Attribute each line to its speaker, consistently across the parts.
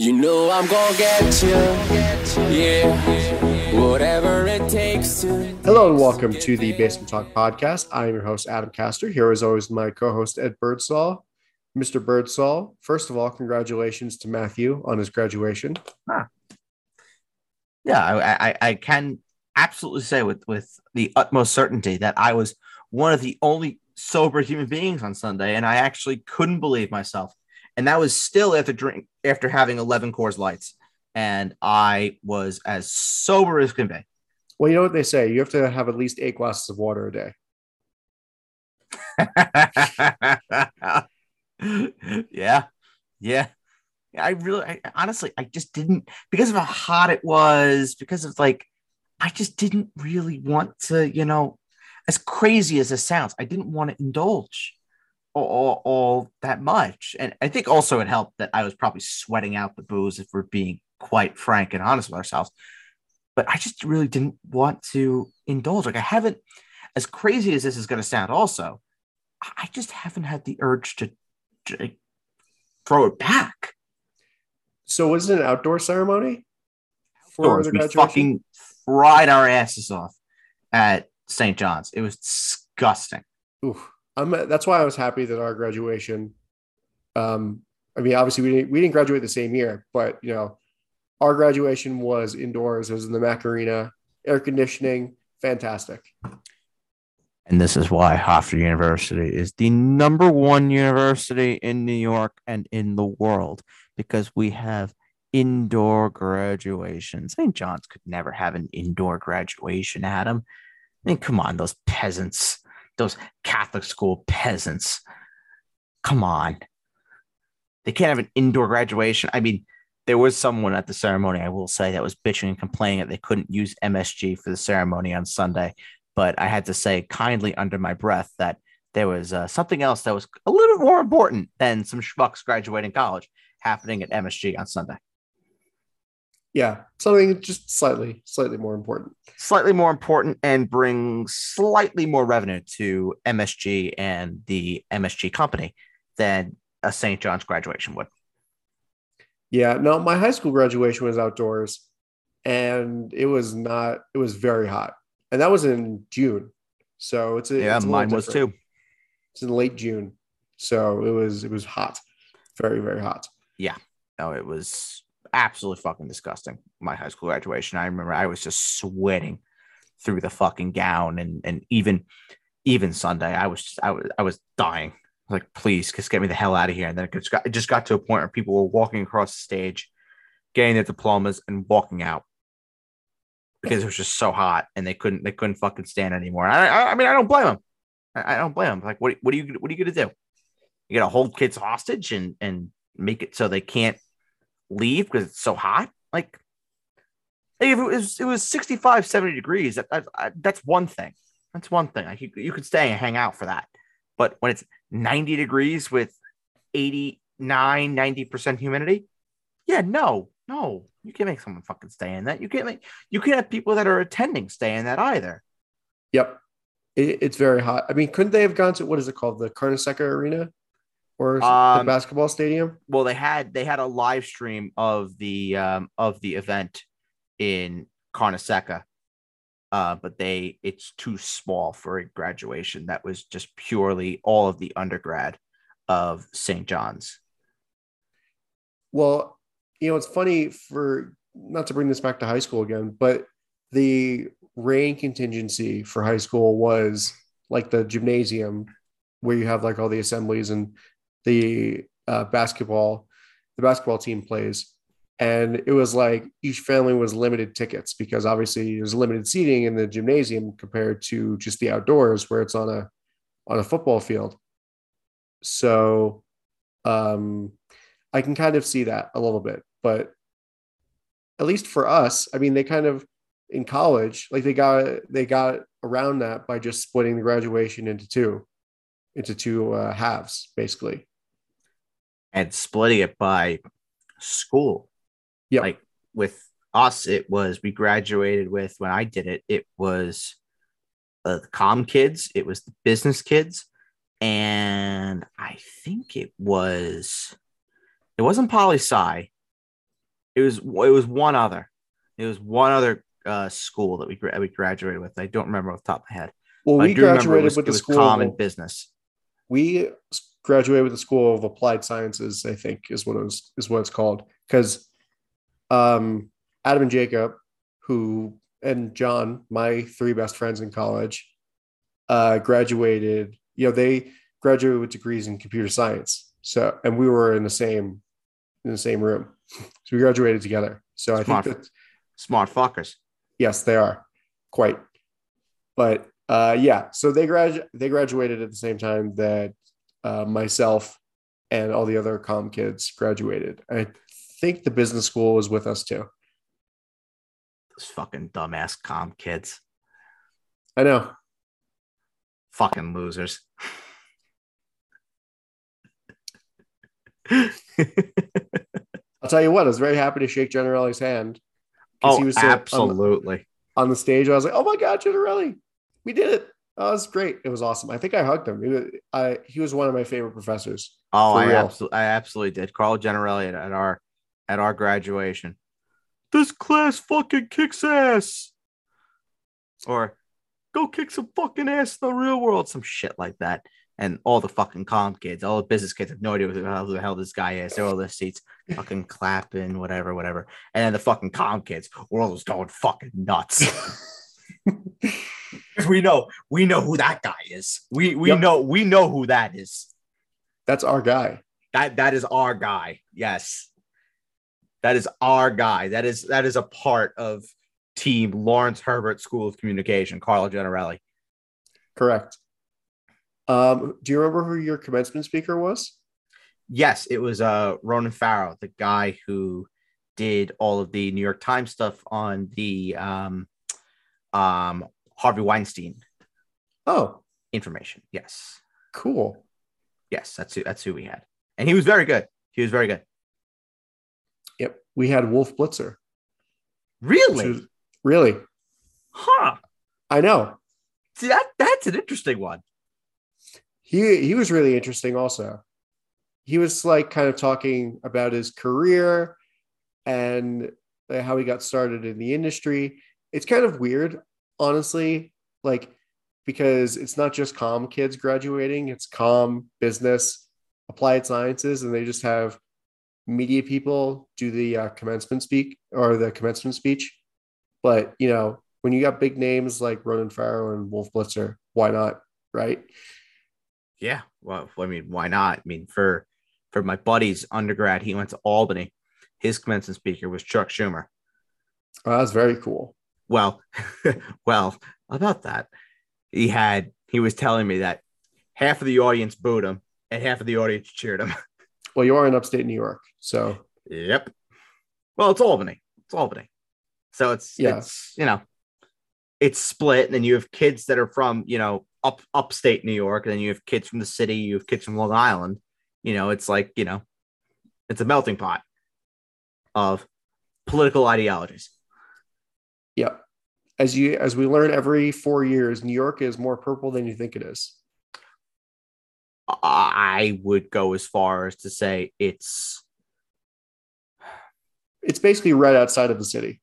Speaker 1: You know I'm gonna get you, yeah. Whatever it takes to.
Speaker 2: Hello and welcome to the Basement Talk podcast. I am your host, Adam Castor. Here, as always, my co host, Ed Birdsall. Mr. Birdsall, first of all, congratulations to Matthew on his graduation. Ah.
Speaker 3: Yeah, I, I, I can absolutely say with, with the utmost certainty that I was one of the only sober human beings on Sunday, and I actually couldn't believe myself. And that was still after drink after having 11 Coors Lights, and I was as sober as can be.
Speaker 2: Well, you know what they say you have to have at least eight glasses of water a day.
Speaker 3: yeah, yeah. I really, I, honestly, I just didn't because of how hot it was, because of like, I just didn't really want to, you know, as crazy as it sounds, I didn't want to indulge all, all, that much. And I think also it helped that I was probably sweating out the booze if we're being quite frank and honest with ourselves. But I just really didn't want to indulge. Like I haven't, as crazy as this is going to sound, also, I just haven't had the urge to, to like, throw it back.
Speaker 2: So, was it an outdoor ceremony for
Speaker 3: Outdoors,
Speaker 2: the
Speaker 3: we
Speaker 2: graduation?
Speaker 3: fucking fried our asses off at St. John's. It was disgusting.
Speaker 2: Oof. I'm, that's why I was happy that our graduation. Um, I mean, obviously we didn't we didn't graduate the same year, but you know, our graduation was indoors. It was in the Mack Arena, air conditioning, fantastic.
Speaker 3: And this is why Hofstra University is the number one university in New York and in the world because we have indoor graduation. St. John's could never have an indoor graduation, Adam. I mean, come on, those peasants, those Catholic school peasants. Come on. They can't have an indoor graduation. I mean, there was someone at the ceremony, I will say, that was bitching and complaining that they couldn't use MSG for the ceremony on Sunday. But I had to say kindly under my breath that there was uh, something else that was a little bit more important than some schmucks graduating college happening at MSG on Sunday.
Speaker 2: Yeah, something just slightly, slightly more important.
Speaker 3: Slightly more important and bring slightly more revenue to MSG and the MSG company than a St. John's graduation would.
Speaker 2: Yeah, no, my high school graduation was outdoors, and it was not. It was very hot, and that was in June. So it's a,
Speaker 3: Yeah,
Speaker 2: it's a
Speaker 3: mine was too.
Speaker 2: It's in late June, so it was it was hot, very very hot. Yeah.
Speaker 3: No, it was absolutely fucking disgusting. My high school graduation. I remember I was just sweating through the fucking gown and and even even Sunday, I was just I was I was dying. Like, please, just get me the hell out of here. And then it just got it just got to a point where people were walking across the stage, getting their diplomas and walking out because it was just so hot and they couldn't they couldn't fucking stand anymore. I I, I mean I don't blame them. I, I don't blame them. Like what what are you what are you gonna do? You gotta hold kids hostage and and make it so they can't leave because it's so hot. Like if it was it was 65, 70 degrees, that, that, that's one thing. That's one thing. Like you, you could stay and hang out for that. But when it's 90 degrees with 89, 90% humidity, yeah, no, no, you can't make someone fucking stay in that. You can't make you can't have people that are attending stay in that either.
Speaker 2: Yep, it, it's very hot. I mean, couldn't they have gone to what is it called, the Carnesecca Arena, or the
Speaker 3: Um,
Speaker 2: basketball stadium?
Speaker 3: well they had they had a live stream of the um of the event in Carnesecca. Uh, but they it's too small for a graduation. That was just purely all of the undergrad of St. John's.
Speaker 2: Well, you know, it's funny for not to bring this back to high school again, but the rain contingency for high school was like the gymnasium where you have like all the assemblies and the uh, basketball, the basketball team plays. And it was like each family was limited tickets because obviously there's limited seating in the gymnasium compared to just the outdoors where it's on a on a football field. So um I can kind of see that a little bit, but at least for us, I mean, they kind of in college, like they got they got around that by just splitting the graduation into two, into two uh, halves, basically.
Speaker 3: And splitting it by school.
Speaker 2: Yeah.
Speaker 3: Like with us, it was we graduated with when I did it, it was uh, the com kids, it was the business kids, and I think it was it wasn't poli sci, It was it was one other. It was one other uh, school that we we graduated with. I don't remember off the top of my head.
Speaker 2: Well,
Speaker 3: But
Speaker 2: we
Speaker 3: do remember it
Speaker 2: graduated
Speaker 3: was,
Speaker 2: with
Speaker 3: it
Speaker 2: the
Speaker 3: was
Speaker 2: school.
Speaker 3: common business.
Speaker 2: we graduated with the School of Applied Sciences. I think is what it was is what it's called because um, Adam and Jacob, who and John, my three best friends in college, uh, graduated. You know, they graduated with degrees in computer science. So, and we were in the same in the same room, so we graduated together. So I
Speaker 3: Smart.
Speaker 2: think that
Speaker 3: Smart fuckers.
Speaker 2: yes, they are quite. But uh, yeah, so they grad they graduated at the same time that uh, myself and all the other com kids graduated. I think the business school was with us too.
Speaker 3: Those fucking dumbass com kids.
Speaker 2: I know.
Speaker 3: Fucking losers.
Speaker 2: I'll tell you what. I was very happy to shake Generelli's hand
Speaker 3: oh,
Speaker 2: he was so- on the-
Speaker 3: absolutely.
Speaker 2: on the stage. I was like, "Oh my god, Generelli, we did it! Oh, it was great. It was awesome. I think I hugged him. He was, I, he was one of my favorite professors.
Speaker 3: Oh, I absolutely, I absolutely did. Carl Generelli at, at our at our graduation. This class fucking kicks ass. Or go kick some fucking ass in the real world, some shit like that. And all the fucking calm kids, all the business kids have no idea who the hell, who the hell this guy is. They're all in their seats, fucking clapping, whatever, whatever. And then the fucking calm kids, we're all just going fucking nuts. we know, we know who that guy is. We we
Speaker 2: Yep.
Speaker 3: know, we know who that is.
Speaker 2: That's our guy.
Speaker 3: That that is our guy. Yes. That is our guy. That is that is a part of team Lawrence Herbert School of Communication, Carlo Generelli.
Speaker 2: Correct. Um, do you remember who your commencement speaker was?
Speaker 3: Yes, it was uh Ronan Farrow, the guy who did all of the New York Times stuff on the um um Harvey Weinstein
Speaker 2: Oh,
Speaker 3: information. Yes.
Speaker 2: cool.
Speaker 3: Yes, that's who that's who we had. And he was very good. He was very good.
Speaker 2: Yep. We had Wolf Blitzer.
Speaker 3: Really?
Speaker 2: was- really?
Speaker 3: huh.
Speaker 2: I know.
Speaker 3: See that that's an interesting one.
Speaker 2: He he was really interesting also. He was like kind of talking about his career and uh, how he got started in the industry. It's kind of weird, honestly, like because it's not just com kids graduating, it's com business, applied sciences, and they just have media people do the uh, commencement speak or the commencement speech. But you know, when you got big names like Ronan Farrow and Wolf Blitzer, why not? Right?
Speaker 3: Yeah. Well, I mean, why not? I mean, for for my buddy's undergrad, he went to Albany. His commencement speaker was Chuck Schumer.
Speaker 2: Oh, that's very cool.
Speaker 3: Well, well, about that, he had he was telling me that half of the audience booed him and half of the audience cheered him.
Speaker 2: Well, you are in upstate New York, so
Speaker 3: yep. Well, it's Albany. It's Albany. So it's
Speaker 2: Yeah.
Speaker 3: it's you know, it's split, and then you have kids that are from you know up upstate New York, and then you have kids from the city, you have kids from Long Island. You know, it's like you know, it's a melting pot of political ideologies.
Speaker 2: Yeah. As you as we learn every four years, New York is more purple than you think it is.
Speaker 3: I would go as far as to say it's
Speaker 2: It's basically right outside of the city.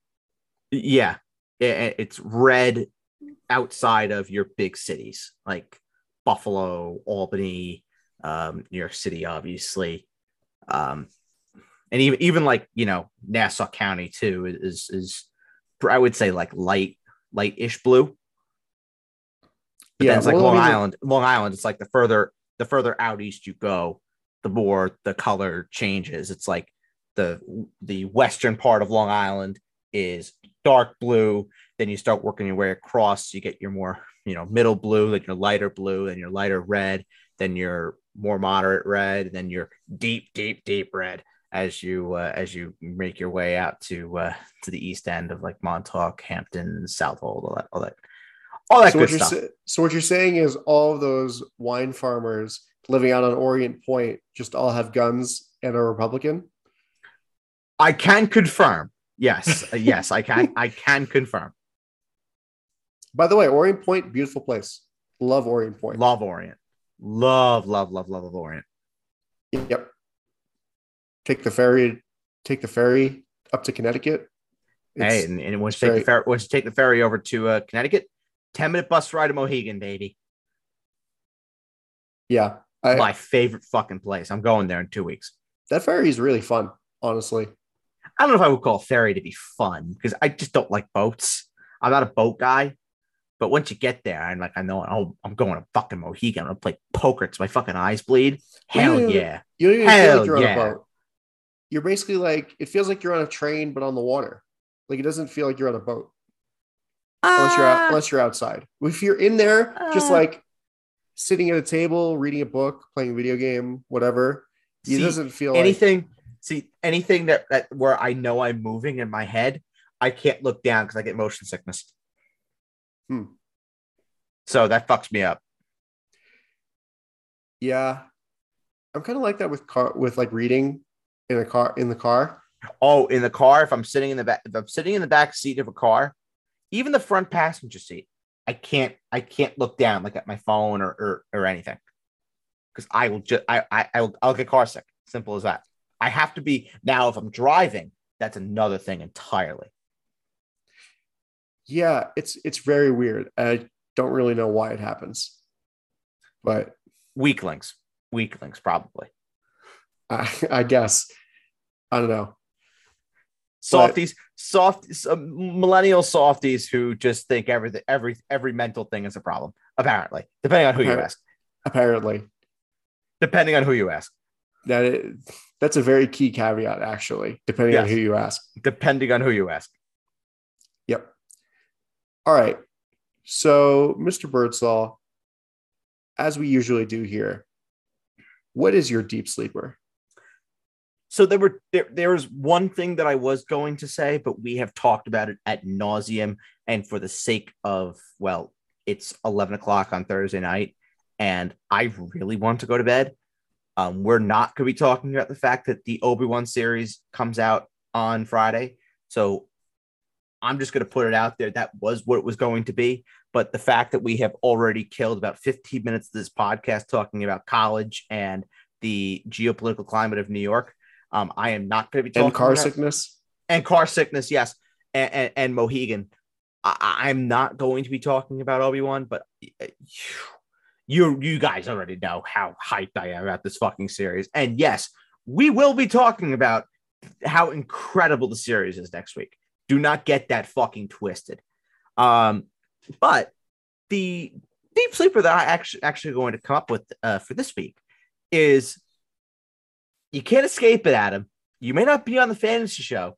Speaker 3: yeah, it's red outside of your big cities like Buffalo, Albany, um, New York City, obviously, um, and even even like you know Nassau County too is is I would say like light light-ish blue. But
Speaker 2: Yeah,
Speaker 3: then it's like
Speaker 2: well, I
Speaker 3: Long
Speaker 2: mean-
Speaker 3: Island. Long Island, it's like the further the further out east you go, the more the color changes. It's like the the western part of Long Island is dark blue. Then you start working your way across. You get your more you know middle blue, then your lighter blue, then your lighter red, then your more moderate red, then your deep, deep, deep red as you uh, as you make your way out to uh, to the east end of like Montauk, Hampton, Southold, all that, all that, all that
Speaker 2: so
Speaker 3: good stuff.
Speaker 2: sa- so what you're saying is all of those wine farmers living out on Orient Point just all have guns and are Republican.
Speaker 3: I can confirm. Yes, yes, I can. I can confirm.
Speaker 2: By the way, Orient Point, beautiful place. Love Orient Point.
Speaker 3: Love Orient. Love, love, love, love love Orient.
Speaker 2: Yep. Take the ferry. Take the ferry up to Connecticut.
Speaker 3: hey, and, and once you take the ferry, once you take the ferry over to uh, Connecticut, ten minute bus ride to Mohegan, baby.
Speaker 2: yeah, I,
Speaker 3: My favorite fucking place. I'm going there in two weeks.
Speaker 2: that ferry is really fun. Honestly,
Speaker 3: I don't know if I would call ferry to be fun because I just don't like boats. I'm not a boat guy. But once you get there, I'm like, I know, oh, I'm going to fucking Mohegan. I'm gonna play poker till my fucking eyes bleed. Hell
Speaker 2: Yeah.
Speaker 3: yeah.
Speaker 2: you don't even feel
Speaker 3: Hell
Speaker 2: like you're
Speaker 3: yeah.
Speaker 2: on a boat. You're basically like it feels like you're on a train, but on the water. Like it doesn't feel like you're on a boat unless you're out,
Speaker 3: Ah,
Speaker 2: unless you're outside. If you're in there, just
Speaker 3: Uh.
Speaker 2: like sitting at a table, reading a book, playing a video game, whatever, it
Speaker 3: see,
Speaker 2: doesn't feel like
Speaker 3: anything. See anything that that where I know I'm moving in my head, I can't look down because I get motion sickness.
Speaker 2: Hmm.
Speaker 3: So that fucks me up.
Speaker 2: Yeah, I'm kind of like that with car with like reading in a car in the car.
Speaker 3: Oh, in the car, if I'm sitting in the back, if I'm sitting in the back seat of a car, even the front passenger seat, I can't, I can't look down like at my phone or or, or anything, because I will just, I, I, I'll, I'll get car sick. Simple as that. I have to be now. If I'm driving, that's another thing entirely.
Speaker 2: Yeah, it's it's very weird. I don't really know why it happens, but
Speaker 3: weak links weak links probably
Speaker 2: I, I guess I don't know.
Speaker 3: softies, soft, some uh, millennial softies who just think everything, every, every mental thing is a problem. Apparently, depending on who you ask.
Speaker 2: Apparently,
Speaker 3: Depending on who you ask.
Speaker 2: that that's a very key caveat, actually, depending on who you ask.
Speaker 3: Depending on who you ask.
Speaker 2: Yep. All right. So, Mr. Birdsall, as we usually do here, what is your deep sleeper?
Speaker 3: So there were there, there was one thing that I was going to say, but we have talked about it at nauseum. And for the sake of well, it's eleven o'clock on Thursday night, and I really want to go to bed. Um, we're not going to be talking about the fact that the Obi Wan series comes out on Friday, so I'm just going to put it out there. That was what it was going to be, but the fact that we have already killed about 15 minutes of this podcast talking about college and the geopolitical climate of New York. Um, I am not going to be talking
Speaker 2: And car sickness?
Speaker 3: and car sickness, yes, and, and, and Mohegan. I, I'm not going to be talking about Obi Wan, but uh, you you guys already know how hyped I am about this fucking series, and yes, we will be talking about how incredible the series is next week. Do not get that fucking twisted. Um, but the deep sleeper that I actually actually going to come up with uh, for this week is you can't escape it, Adam. You may not be on the fantasy show,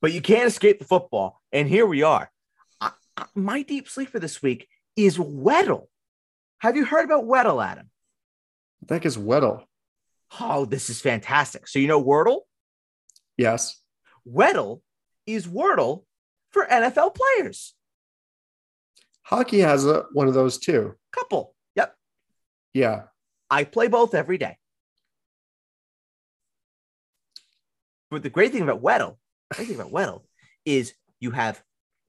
Speaker 3: but you can't escape the football. And here we are. I, I- my deep sleeper this week is Weddle. Have you heard about Weddle, Adam?
Speaker 2: The heck is Weddle?
Speaker 3: Oh, this is fantastic. So you know Wordle?
Speaker 2: Yes.
Speaker 3: Weddle is Wordle for NFL players.
Speaker 2: Hockey has a, one of those too.
Speaker 3: Couple. Yep.
Speaker 2: Yeah.
Speaker 3: I play both every day. But the great thing about Weddle, the great thing about Weddle is you have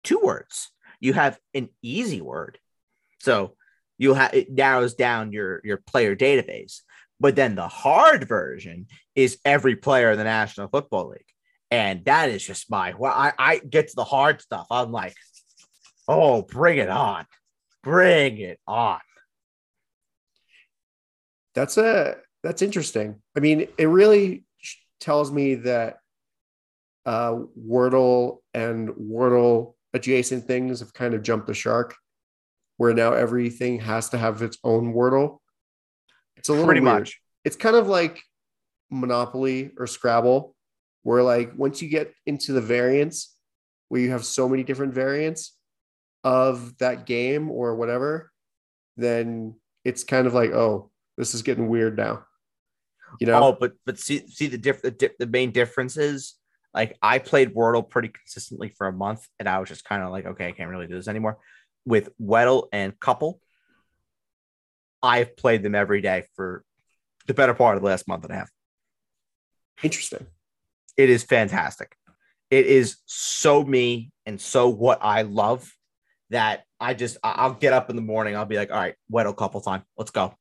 Speaker 3: two words. You have an easy word. So you have it narrows down your, your player database. But then the hard version is every player in the National Football League. And that is just my well, I, I get to the hard stuff. I'm like, oh, bring it on. Bring it on.
Speaker 2: That's a that's interesting. I mean, it really tells me that uh, Wordle and Wordle adjacent things have kind of jumped the shark, where now everything has to have its own Wordle. It's a little
Speaker 3: Pretty
Speaker 2: weird.
Speaker 3: much.
Speaker 2: It's kind of like Monopoly or Scrabble, where like once you get into the variants, where you have so many different variants of that game or whatever, then it's kind of like, oh, this is getting weird now. You know?
Speaker 3: Oh, but but see see the diff the, di- the main difference is like I played Wordle pretty consistently for a month, and I was just kind of like, okay, I can't really do this anymore. With Weddle and Couple, I've played them every day for the better part of the last month and a half.
Speaker 2: Interesting.
Speaker 3: It is fantastic. It is so me and so what I love that I just I'll get up in the morning. I'll be like, all right, Weddle Couple time, let's go.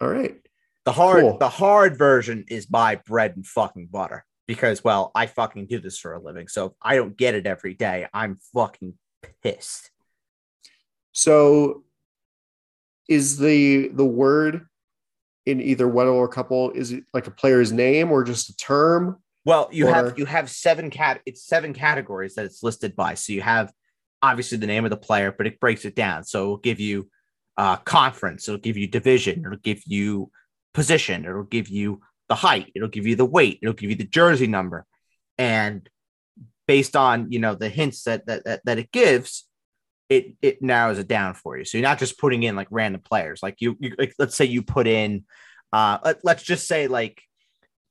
Speaker 2: All right.
Speaker 3: The hard
Speaker 2: Cool.
Speaker 3: the hard version is my bread and fucking butter because well, I fucking do this for a living. So if I don't get it every day, I'm fucking pissed.
Speaker 2: So is the the word in either Weddle or couple is it like a player's name or just a term?
Speaker 3: Well, you
Speaker 2: Or-
Speaker 3: have you have seven cat it's seven categories that it's listed by. So you have obviously the name of the player, but it breaks it down. So it'll give you uh conference, it'll give you division, it'll give you position, it'll give you the height, it'll give you the weight, it'll give you the jersey number. And based on you know the hints that that that, that it gives, it it narrows it down for you. So you're not just putting in like random players. Like you, you like let's say you put in uh let, let's just say like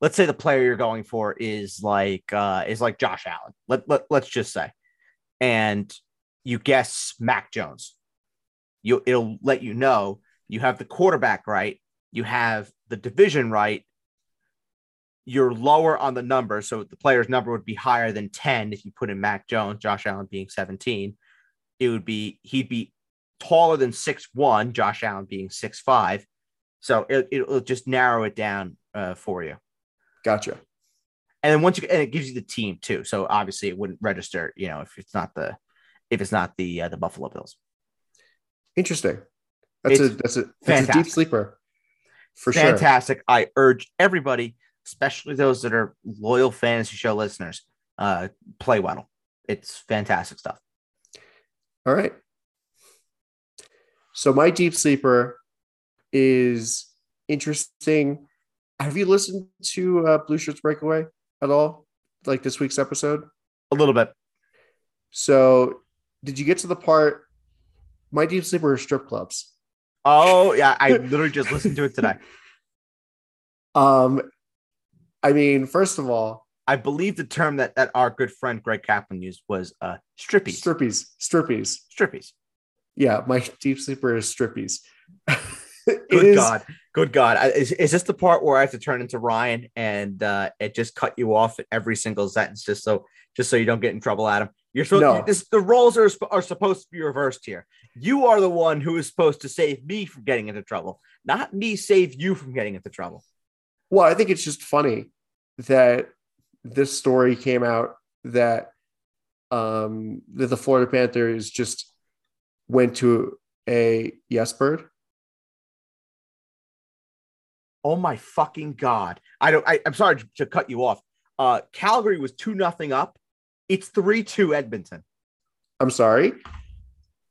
Speaker 3: let's say the player you're going for is like uh is like Josh Allen. Let, let let's just say. And you guess Mac Jones. You it'll let you know you have the quarterback right, you have the division right. You're lower on the number, so the player's number would be higher than 10 if you put in Mac Jones, Josh Allen being 17. It would be he'd be taller than six one, Josh Allen being six five. So it, it'll just narrow it down uh, for you.
Speaker 2: Gotcha.
Speaker 3: And then once you and it gives you the team too. So obviously it wouldn't register, you know, if it's not the if it's not the uh, the Buffalo Bills.
Speaker 2: Interesting. That's a that's a that's a deep sleeper for sure.
Speaker 3: Fantastic. I urge everybody, especially those that are loyal fantasy show listeners, uh, play Weddle. It's fantastic stuff.
Speaker 2: All right. So my deep sleeper is interesting. Have you listened to uh, Blue Shirts Breakaway at all? Like this week's episode?
Speaker 3: A little bit.
Speaker 2: So did you get to the part? My deep sleeper is strip clubs.
Speaker 3: Oh yeah, I literally just listened to it today.
Speaker 2: Um, I mean, first of all,
Speaker 3: I believe the term that that our good friend Greg Kaplan used was uh strippies.
Speaker 2: strippies, strippies.
Speaker 3: strippies.
Speaker 2: Yeah, my deep sleeper is strippies.
Speaker 3: Good
Speaker 2: is-
Speaker 3: God. Good God. Is, is this the part where I have to turn into Ryan and uh, it just cut you off at every single sentence just so just so you don't get in trouble, Adam? You're supposed
Speaker 2: No.
Speaker 3: this, the roles are, are supposed to be reversed here. You are the one who is supposed to save me from getting into trouble, not me save you from getting into trouble.
Speaker 2: Well, I think it's just funny that this story came out that um that the Florida Panthers just went to a yes bird.
Speaker 3: Oh my fucking God. I don't I, I'm sorry to, to cut you off. Uh Calgary was two nothing up. It's 3-2 Edmonton.
Speaker 2: I'm sorry.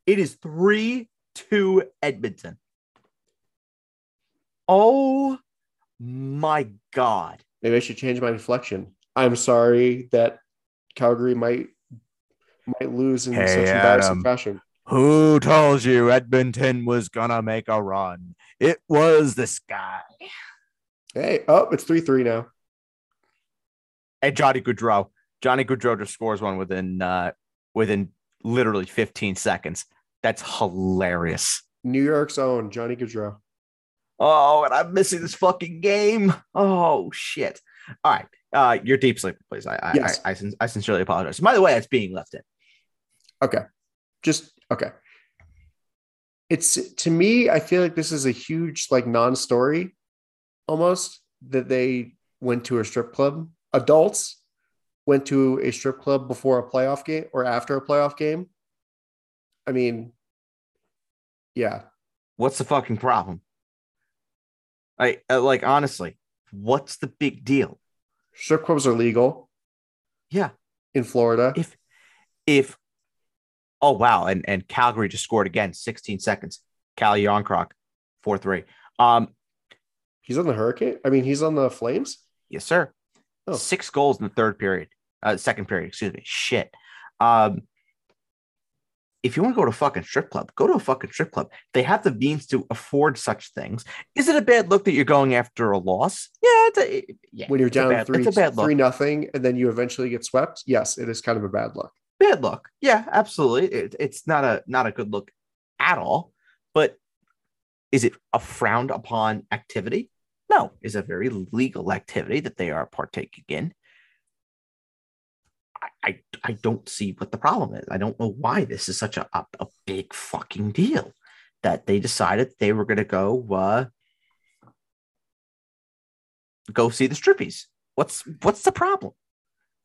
Speaker 3: It is 3 2 Edmonton. Oh my God.
Speaker 2: Maybe I should change my inflection. I'm sorry that Calgary might might lose in
Speaker 3: Hey,
Speaker 2: such embarrassing fashion.
Speaker 3: Who told you Edmonton was going to make a run? It was this guy.
Speaker 2: Hey, oh, it's three three now.
Speaker 3: And Johnny Gaudreau. Johnny Gaudreau just scores one within uh, within literally 15 seconds. That's hilarious.
Speaker 2: New York's own Johnny Gaudreau.
Speaker 3: Oh, and I'm missing this fucking game. Oh shit. All right. uh, you're deep sleep, please. I I,
Speaker 2: Yes.
Speaker 3: I, I, I sincerely apologize. By the way, it's being left in.
Speaker 2: Okay. Just okay. It's to me, I feel like this is a huge like non-story almost that they went to a strip club. Adults went to a strip club before a playoff game or after a playoff game. I mean, yeah.
Speaker 3: What's the fucking problem? I uh, like honestly, what's the big deal?
Speaker 2: Strip clubs are legal
Speaker 3: Yeah.
Speaker 2: in Florida.
Speaker 3: If if oh wow, and and Calgary just scored again, 16 seconds. Calle Järnkrok, 4-3. Um,
Speaker 2: He's on the Hurricane. I mean, he's on the Flames.
Speaker 3: yes, sir.
Speaker 2: Oh.
Speaker 3: Six goals in the third period. Uh second period, excuse me. Shit. Um if you want to go to a fucking strip club, go to a fucking strip club. They have the means to afford such things. Is it a bad look that you're going after a loss? Yeah, it's a, yeah.
Speaker 2: When you're down
Speaker 3: bad-
Speaker 2: three,
Speaker 3: it's a bad look.
Speaker 2: three nothing, and then you eventually get swept. Yes, it is kind of a bad look.
Speaker 3: Bad look. Yeah, absolutely. It, it's not a not a good look at all. But is it a frowned upon activity? No, it's a very legal activity that they are partaking in. I, I, I don't see what the problem is. I don't know why this is such a, a, a big fucking deal that they decided they were going to go uh, go see the strippies What's what's the problem?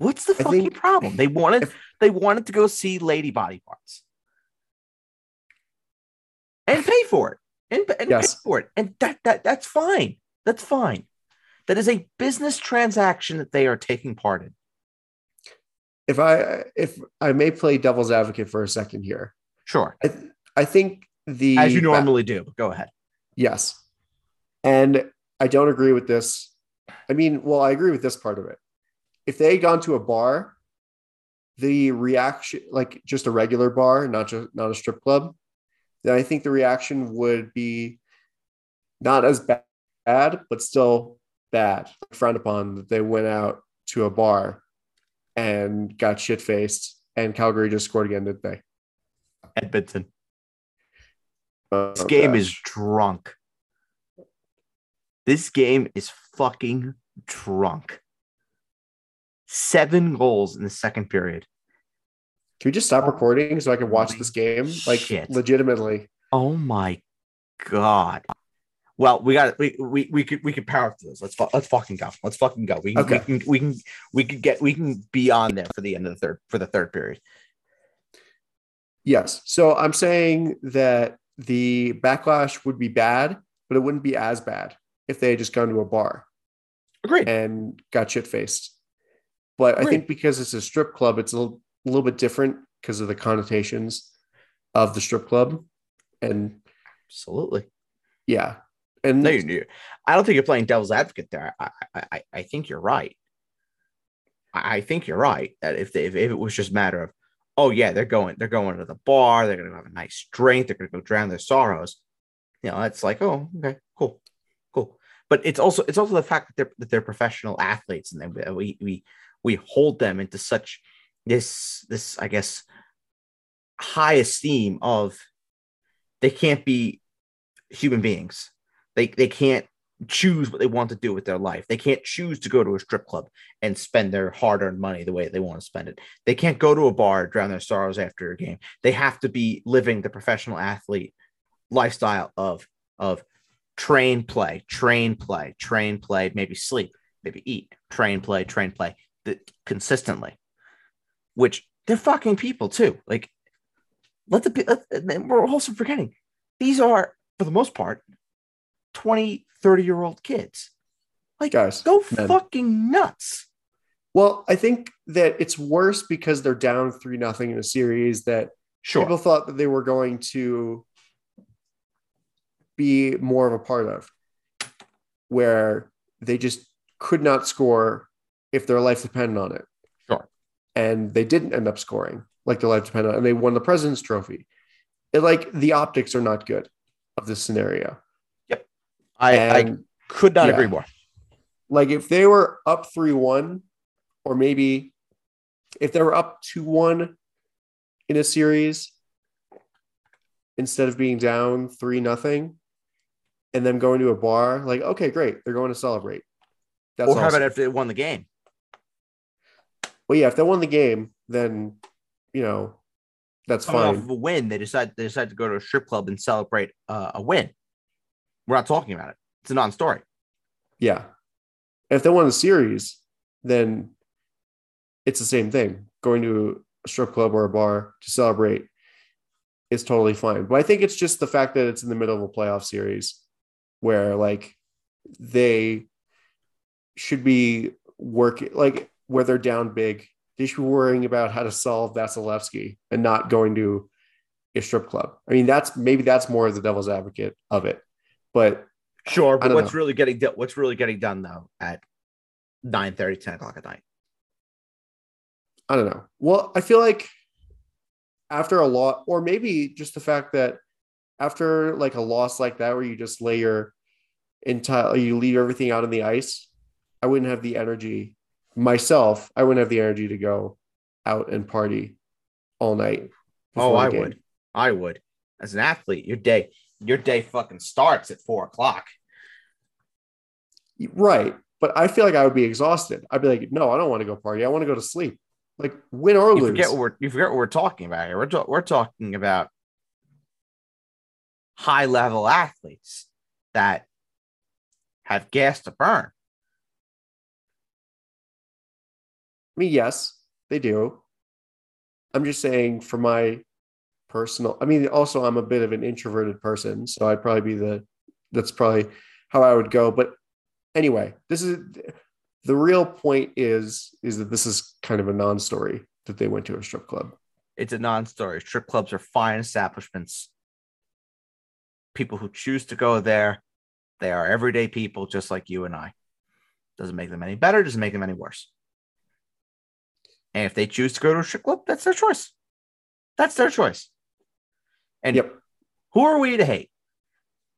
Speaker 3: What's the
Speaker 2: I
Speaker 3: fucking
Speaker 2: think-
Speaker 3: problem? They wanted
Speaker 2: if-
Speaker 3: they wanted to go see lady body parts and pay for it and, and
Speaker 2: Yes.
Speaker 3: pay for it, and that that that's fine. That's fine. That is a business transaction that they are taking part in.
Speaker 2: If I if I may play devil's advocate for a second here,
Speaker 3: Sure,
Speaker 2: I, th- I think the
Speaker 3: as you normally do. Go ahead.
Speaker 2: Yes. And I don't agree with this. I mean, well, I agree with this part of it. If they had gone to a bar, the reaction, like just a regular bar, not just not a strip club, then I think the reaction would be not as bad, but still bad, frowned upon that they went out to a bar and got shit faced. And Calgary just scored again, didn't they?
Speaker 3: Edmonton.
Speaker 2: Oh,
Speaker 3: This game is drunk. This game is fucking drunk. Seven goals in the second period.
Speaker 2: Can we just stop oh recording so I can watch
Speaker 3: Holy
Speaker 2: this game? Like
Speaker 3: shit.
Speaker 2: legitimately.
Speaker 3: Oh my god. Well, we got we we we could we could power through this. Let's fu- let's fucking go. Let's fucking go. We can,
Speaker 2: Okay.
Speaker 3: we can we can we could get we can be on there for the end of the third for the third period.
Speaker 2: Yes. So I'm saying that the backlash would be bad, but it wouldn't be as bad if they had just gone to a bar
Speaker 3: Agreed.
Speaker 2: and got shit faced. But I think because it's a strip club, it's a little, a little bit different because of the connotations of the strip club. And
Speaker 3: Absolutely.
Speaker 2: yeah. And
Speaker 3: No, you, you- I don't think you're playing devil's advocate there. I, I, I, I think you're right. I, I think you're right that if, they, if if it was just a matter of, oh yeah, they're going they're going to the bar, they're gonna have a nice drink, they're gonna go drown their sorrows. You know, it's like, oh, okay, cool, cool. But it's also it's also the fact that they're that they're professional athletes, and then we we we hold them into such this this I guess high esteem of they can't be human beings. They they can't choose what they want to do with their life. They can't choose to go to a strip club and spend their hard-earned money the way they want to spend it. They can't go to a bar, drown their sorrows after a game. They have to be living the professional athlete lifestyle of of train, play, train, play, train, play, maybe sleep, maybe eat, train, play, train, play, th- consistently. Which they're fucking people too. Like, let the let- we're also forgetting these are for the most part 20 30 year old kids like
Speaker 2: Guys,
Speaker 3: go
Speaker 2: men.
Speaker 3: fucking nuts
Speaker 2: well, I think that it's worse because they're down three nothing in a series that
Speaker 3: sure
Speaker 2: people thought that they were going to be more of a part of, where they just could not score if their life depended on it.
Speaker 3: Sure.
Speaker 2: And they didn't end up scoring like their life depended on it, and they won the President's Trophy. It, like the optics are not good of this scenario.
Speaker 3: Yep. I,
Speaker 2: I
Speaker 3: could not
Speaker 2: yeah.
Speaker 3: agree more
Speaker 2: like if they were up 3-1 or maybe if they were up 2-1 in a series instead of being down 3 nothing and then going to a bar like okay great they're going to celebrate that's
Speaker 3: or how
Speaker 2: awesome.
Speaker 3: about if they won the game
Speaker 2: well yeah if they won the game then you know that's
Speaker 3: coming off
Speaker 2: fine.
Speaker 3: of a win they decide they decide to go to a strip club and celebrate uh, a win. We're not talking about it. It's a non-story.
Speaker 2: Yeah. If they won the series then it's the same thing. Going to a strip club or a bar to celebrate is totally fine. But i think it's just the fact that it's in the middle of a playoff series where like they should be working like where they're down big they should be worrying about how to solve Vasilevskiy and not going to a strip club. I mean, that's maybe that's more of the devil's advocate of it. But
Speaker 3: sure but what's
Speaker 2: know.
Speaker 3: really getting done what's really getting done though at 9 30, 10 o'clock at night
Speaker 2: I don't know. Well, I feel like after a lot, or maybe just the fact that after like a loss like that, where you just lay your entire, you leave everything out on the ice, I wouldn't have the energy myself. I wouldn't have the energy to go out and party all night.
Speaker 3: oh i would i would as an athlete your day your day fucking starts at four o'clock
Speaker 2: Right. But I feel like I would be exhausted. I'd be like, no, I don't want to go party. I want to go to sleep. Like win or
Speaker 3: you
Speaker 2: lose.
Speaker 3: forget what we're you forget what we're talking about here. We're ta- we're talking about high level athletes that have gas to burn.
Speaker 2: Mean, yes, they do. I'm just saying for my personal, I mean, also I'm a bit of an introverted person, so I'd probably be the that's probably how I would go. But anyway, this is the real point is is that this is kind of a non-story that they went to a strip club.
Speaker 3: It's a non-story. Strip clubs are fine establishments. People who choose to go there, they are everyday people just like you and I. Doesn't make them any better, doesn't make them any worse. And if they choose to go to a strip club, that's their choice. That's their choice. And
Speaker 2: Yep.
Speaker 3: who are we to hate?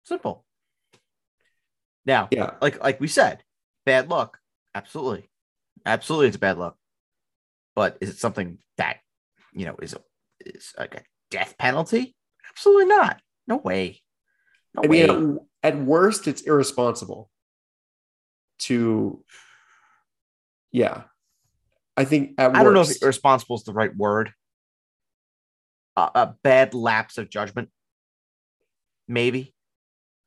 Speaker 3: Simple. Now,
Speaker 2: Yeah.
Speaker 3: like like we said, bad luck. Absolutely. Absolutely it's bad luck. But is it something that, you know, is a is like a death penalty? Absolutely not. No way. No
Speaker 2: I
Speaker 3: way.
Speaker 2: mean, at, at worst, it's irresponsible to, yeah. I think
Speaker 3: I don't know if
Speaker 2: worst,
Speaker 3: irresponsible is the right word. Uh, a bad lapse of judgment. Maybe.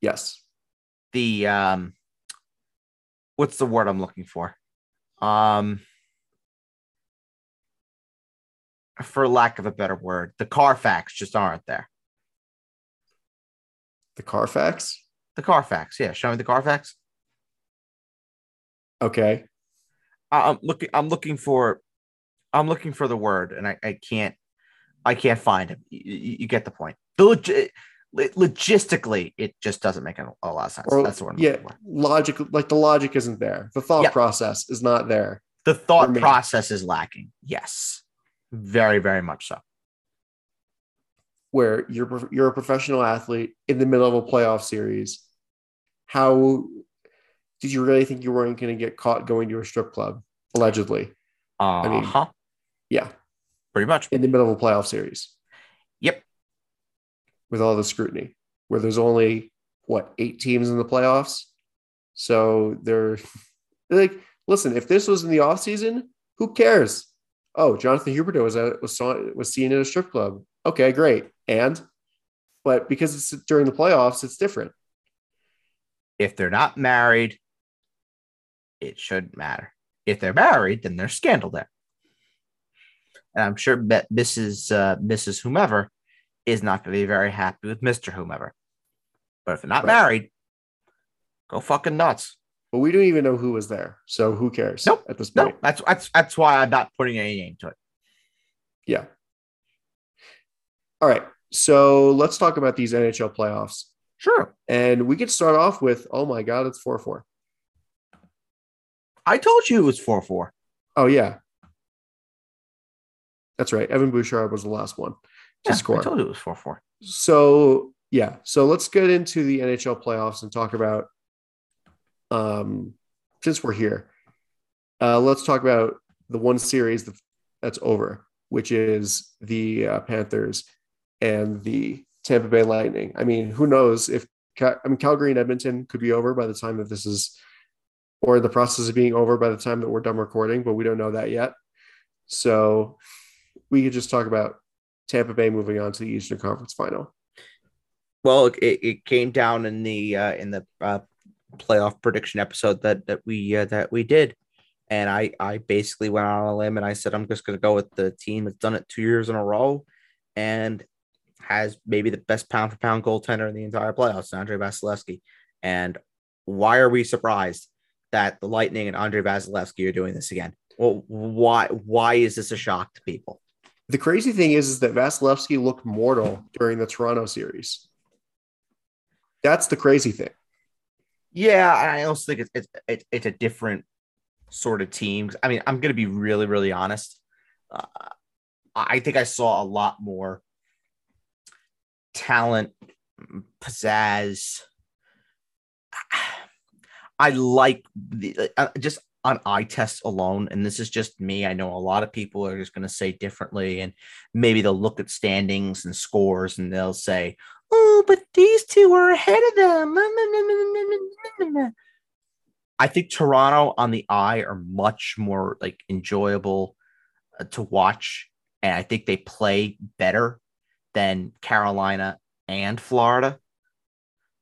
Speaker 2: yes,
Speaker 3: the um what's the word I'm looking for? Um for lack of a better word, the Carfax just aren't there.
Speaker 2: the Carfax.
Speaker 3: The Carfax, yeah. Show me the Carfax.
Speaker 2: Okay,
Speaker 3: I'm looking. I'm looking for. I'm looking for the word, and I, I can't. I can't find it. You, you- get the point. The log- eh, logistically, it just doesn't make a, a lot of sense.
Speaker 2: or
Speaker 3: That's the word. I'm
Speaker 2: yeah, logic like the logic isn't there. The thought
Speaker 3: Yeah.
Speaker 2: process is not there.
Speaker 3: The thought process is lacking. Yes, very, very much so.
Speaker 2: Where you're you're a professional athlete in the middle of a playoff series. How did you really think you weren't going to get caught going to a strip club? Allegedly,
Speaker 3: Uh
Speaker 2: mean- yeah,
Speaker 3: Pretty much.
Speaker 2: in the middle of a playoff series.
Speaker 3: Yep.
Speaker 2: with all the scrutiny, where there's only what eight teams in the playoffs. So they're like, listen, if this was in the off season, who cares? Oh, Jonathan Huberdeau was at, was saw, was seen in a strip club. Okay, great. And but because it's during the playoffs, it's different.
Speaker 3: if they're not married, it shouldn't matter. If they're married, then there's scandal there. And I'm sure that Mrs. Uh, Mrs. Whomever is not going to be very happy with Mr. Whomever. But if they're not
Speaker 2: Right.
Speaker 3: married, go fucking nuts.
Speaker 2: But we don't even know who was there. So who cares
Speaker 3: Nope.
Speaker 2: at this
Speaker 3: No,
Speaker 2: point?
Speaker 3: that's that's that's why I'm not putting any name to it.
Speaker 2: Yeah. All right. So let's talk about these NHL playoffs.
Speaker 3: Sure.
Speaker 2: And we could start off with, oh my God, it's 4 4.
Speaker 3: I told you it was 4 4.
Speaker 2: Oh, yeah. That's right. Evan Bouchard was the last one to
Speaker 3: Yeah, I told you it was 4 4.
Speaker 2: So, yeah. So let's get into the NHL playoffs and talk about, um, since we're here, uh, let's talk about the one series that's over, which is the uh, Panthers and the Tampa Bay Lightning. I mean, who knows if I mean Calgary and Edmonton could be over by the time that this is, or the process of being over by the time that we're done recording, but we don't know that yet. So we could just talk about Tampa Bay moving on to the Eastern Conference Final.
Speaker 3: Well, it, it came down in the uh, in the uh, playoff prediction episode that that we uh, that we did, and I I basically went on a limb and I said I'm just going to go with the team that's done it two years in a row, and has maybe the best pound for pound goaltender in the entire playoffs, Andrei Vasilevskiy. And why are we surprised that the Lightning and Andrei Vasilevskiy are doing this again? Well, why why is this a shock to people?
Speaker 2: The crazy thing is, is that Vasilevskiy looked mortal during the Toronto series. That's the crazy thing.
Speaker 3: Yeah, I also think it's it's it's, it's a different sort of team. I mean, I'm going to be really really honest. Uh, I think I saw a lot more talent, pizzazz. I like the uh, just on eye tests alone, and this is just me. I know a lot of people are just going to say differently, and maybe they'll look at standings and scores and they'll say, "Oh, but these two are ahead of them." I think Toronto on the eye are much more like enjoyable uh, to watch, and I think they play better than Carolina and Florida,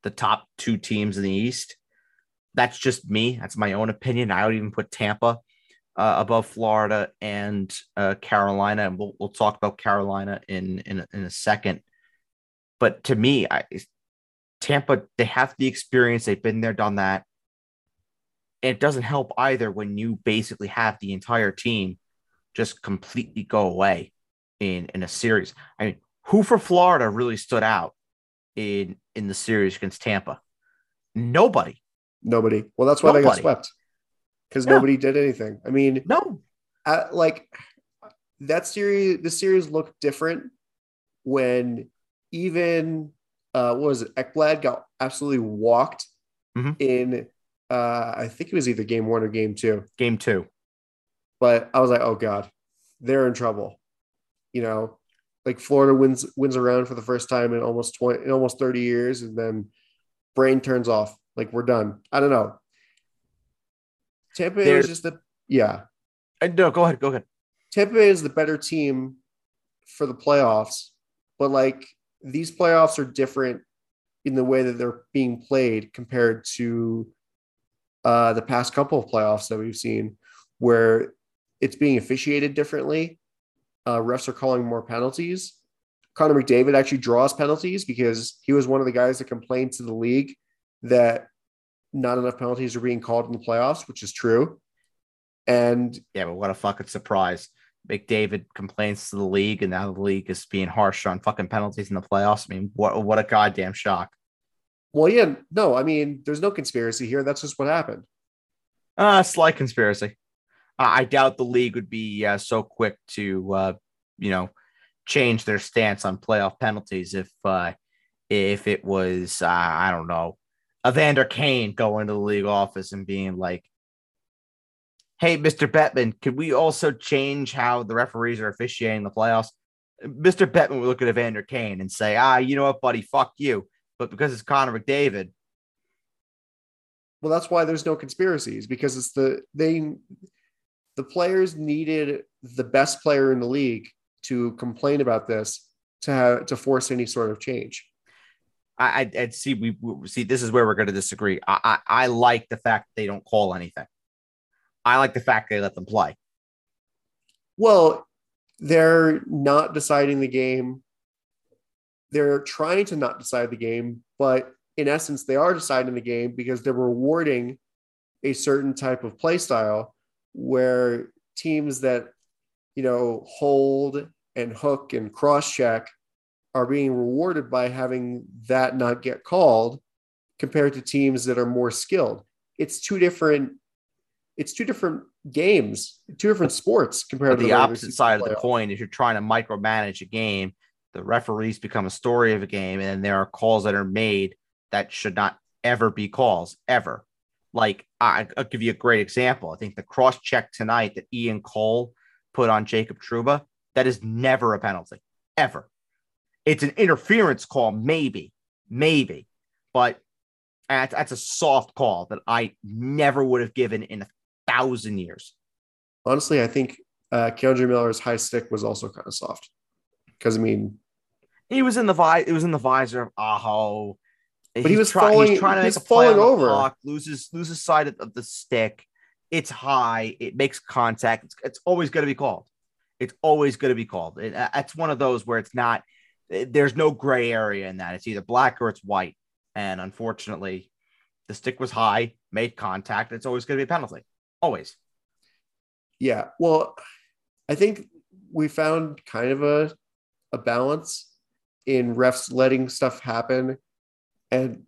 Speaker 3: the top two teams in the East. That's just me. That's my own opinion. I would even put Tampa uh, above Florida and uh, Carolina, and we'll we'll talk about Carolina in in in a second. But to me, I, Tampa they have the experience. They've been there, done that. And it doesn't help either when you basically have the entire team just completely go away in in a series. I mean, who for Florida really stood out in in the series against Tampa? Nobody.
Speaker 2: Nobody. Well, that's why they got swept because
Speaker 3: Yeah.
Speaker 2: nobody did anything. I mean,
Speaker 3: No.
Speaker 2: uh, like that series the series looked different when even uh what was it Ekblad got absolutely walked
Speaker 3: Mhm.
Speaker 2: in uh I think it was either game one or game two.
Speaker 3: Game two.
Speaker 2: But I was like, oh god, they're in trouble. You know, like Florida wins wins around for the first time in almost 20 in almost 30 years, and then brain turns off. Like we're done. I don't know. Tampa Bay was just the yeah.
Speaker 3: Uh, no, go ahead. Go ahead.
Speaker 2: Tampa Bay is the better team for the playoffs, but like these playoffs are different in the way that they're being played compared to uh, the past couple of playoffs that we've seen, where it's being officiated differently. Uh, refs are calling more penalties. Connor McDavid actually draws penalties because he was one of the guys that complained to the league that not enough penalties are being called in the playoffs, which is true. And
Speaker 3: Yeah, but what a fucking surprise. McDavid complains to the league, and now the league is being harsh on fucking penalties in the playoffs. I mean, what what a goddamn shock.
Speaker 2: Well, yeah, no, I mean, there's no conspiracy here. That's just what happened.
Speaker 3: Uh, slight conspiracy. Uh, I doubt the league would be uh, so quick to, uh, you know, change their stance on playoff penalties if uh, if it was, uh, I don't know, Evander Kane going to the league office and being like, "Hey, Mr. Bettman, could we also change how the referees are officiating the playoffs?" Mr. Bettman would look at Evander Kane and say, "Ah, you know what, buddy, fuck you." But because it's Connor McDavid,
Speaker 2: Well, that's why there's no conspiracies because it's the they the players needed the best player in the league to complain about this to have to force any sort of change.
Speaker 3: I, I'd, I'd see we, we see this is where we're going to disagree. I, I I like the fact they don't call anything. I like the fact they let them play.
Speaker 2: Well, they're not deciding the game. They're trying to not decide the game, but in essence, they are deciding the game because they're rewarding a certain type of play style where teams that, you know, hold and hook and cross check are being rewarded by having that not get called compared to teams that are more skilled. It's two different it's two different games, two different sports compared
Speaker 3: But
Speaker 2: to
Speaker 3: the
Speaker 2: regular
Speaker 3: opposite side of the coin If you're trying to micromanage a game. The referees become a story of a game, and there are calls that are made that should not ever be calls ever. Like I, I'll give you a great example. I think the cross check tonight that Ian Cole put on Jacob Trouba that is never a penalty ever. It's an interference call, maybe, maybe, but that's, that's a soft call that I never would have given in a thousand years.
Speaker 2: Honestly, I think uh, K'Andre Miller's high stick was also kind of soft because I mean,
Speaker 3: He was in the vi- it was in the visor of Aho.
Speaker 2: But he was falling-
Speaker 3: He's trying to
Speaker 2: he's
Speaker 3: make
Speaker 2: falling over.
Speaker 3: puck, loses loses side of, of the stick. It's high. It makes contact. It's, it's always going to be called. It's always going to be called. It, uh, it's one of those where it's not. Eh, There's no gray area in that. It's either black or it's white. And unfortunately, the stick was high, made contact. It's always going to be a penalty. Always.
Speaker 2: yeah. Well, I think we found kind of a a balance in refs letting stuff happen and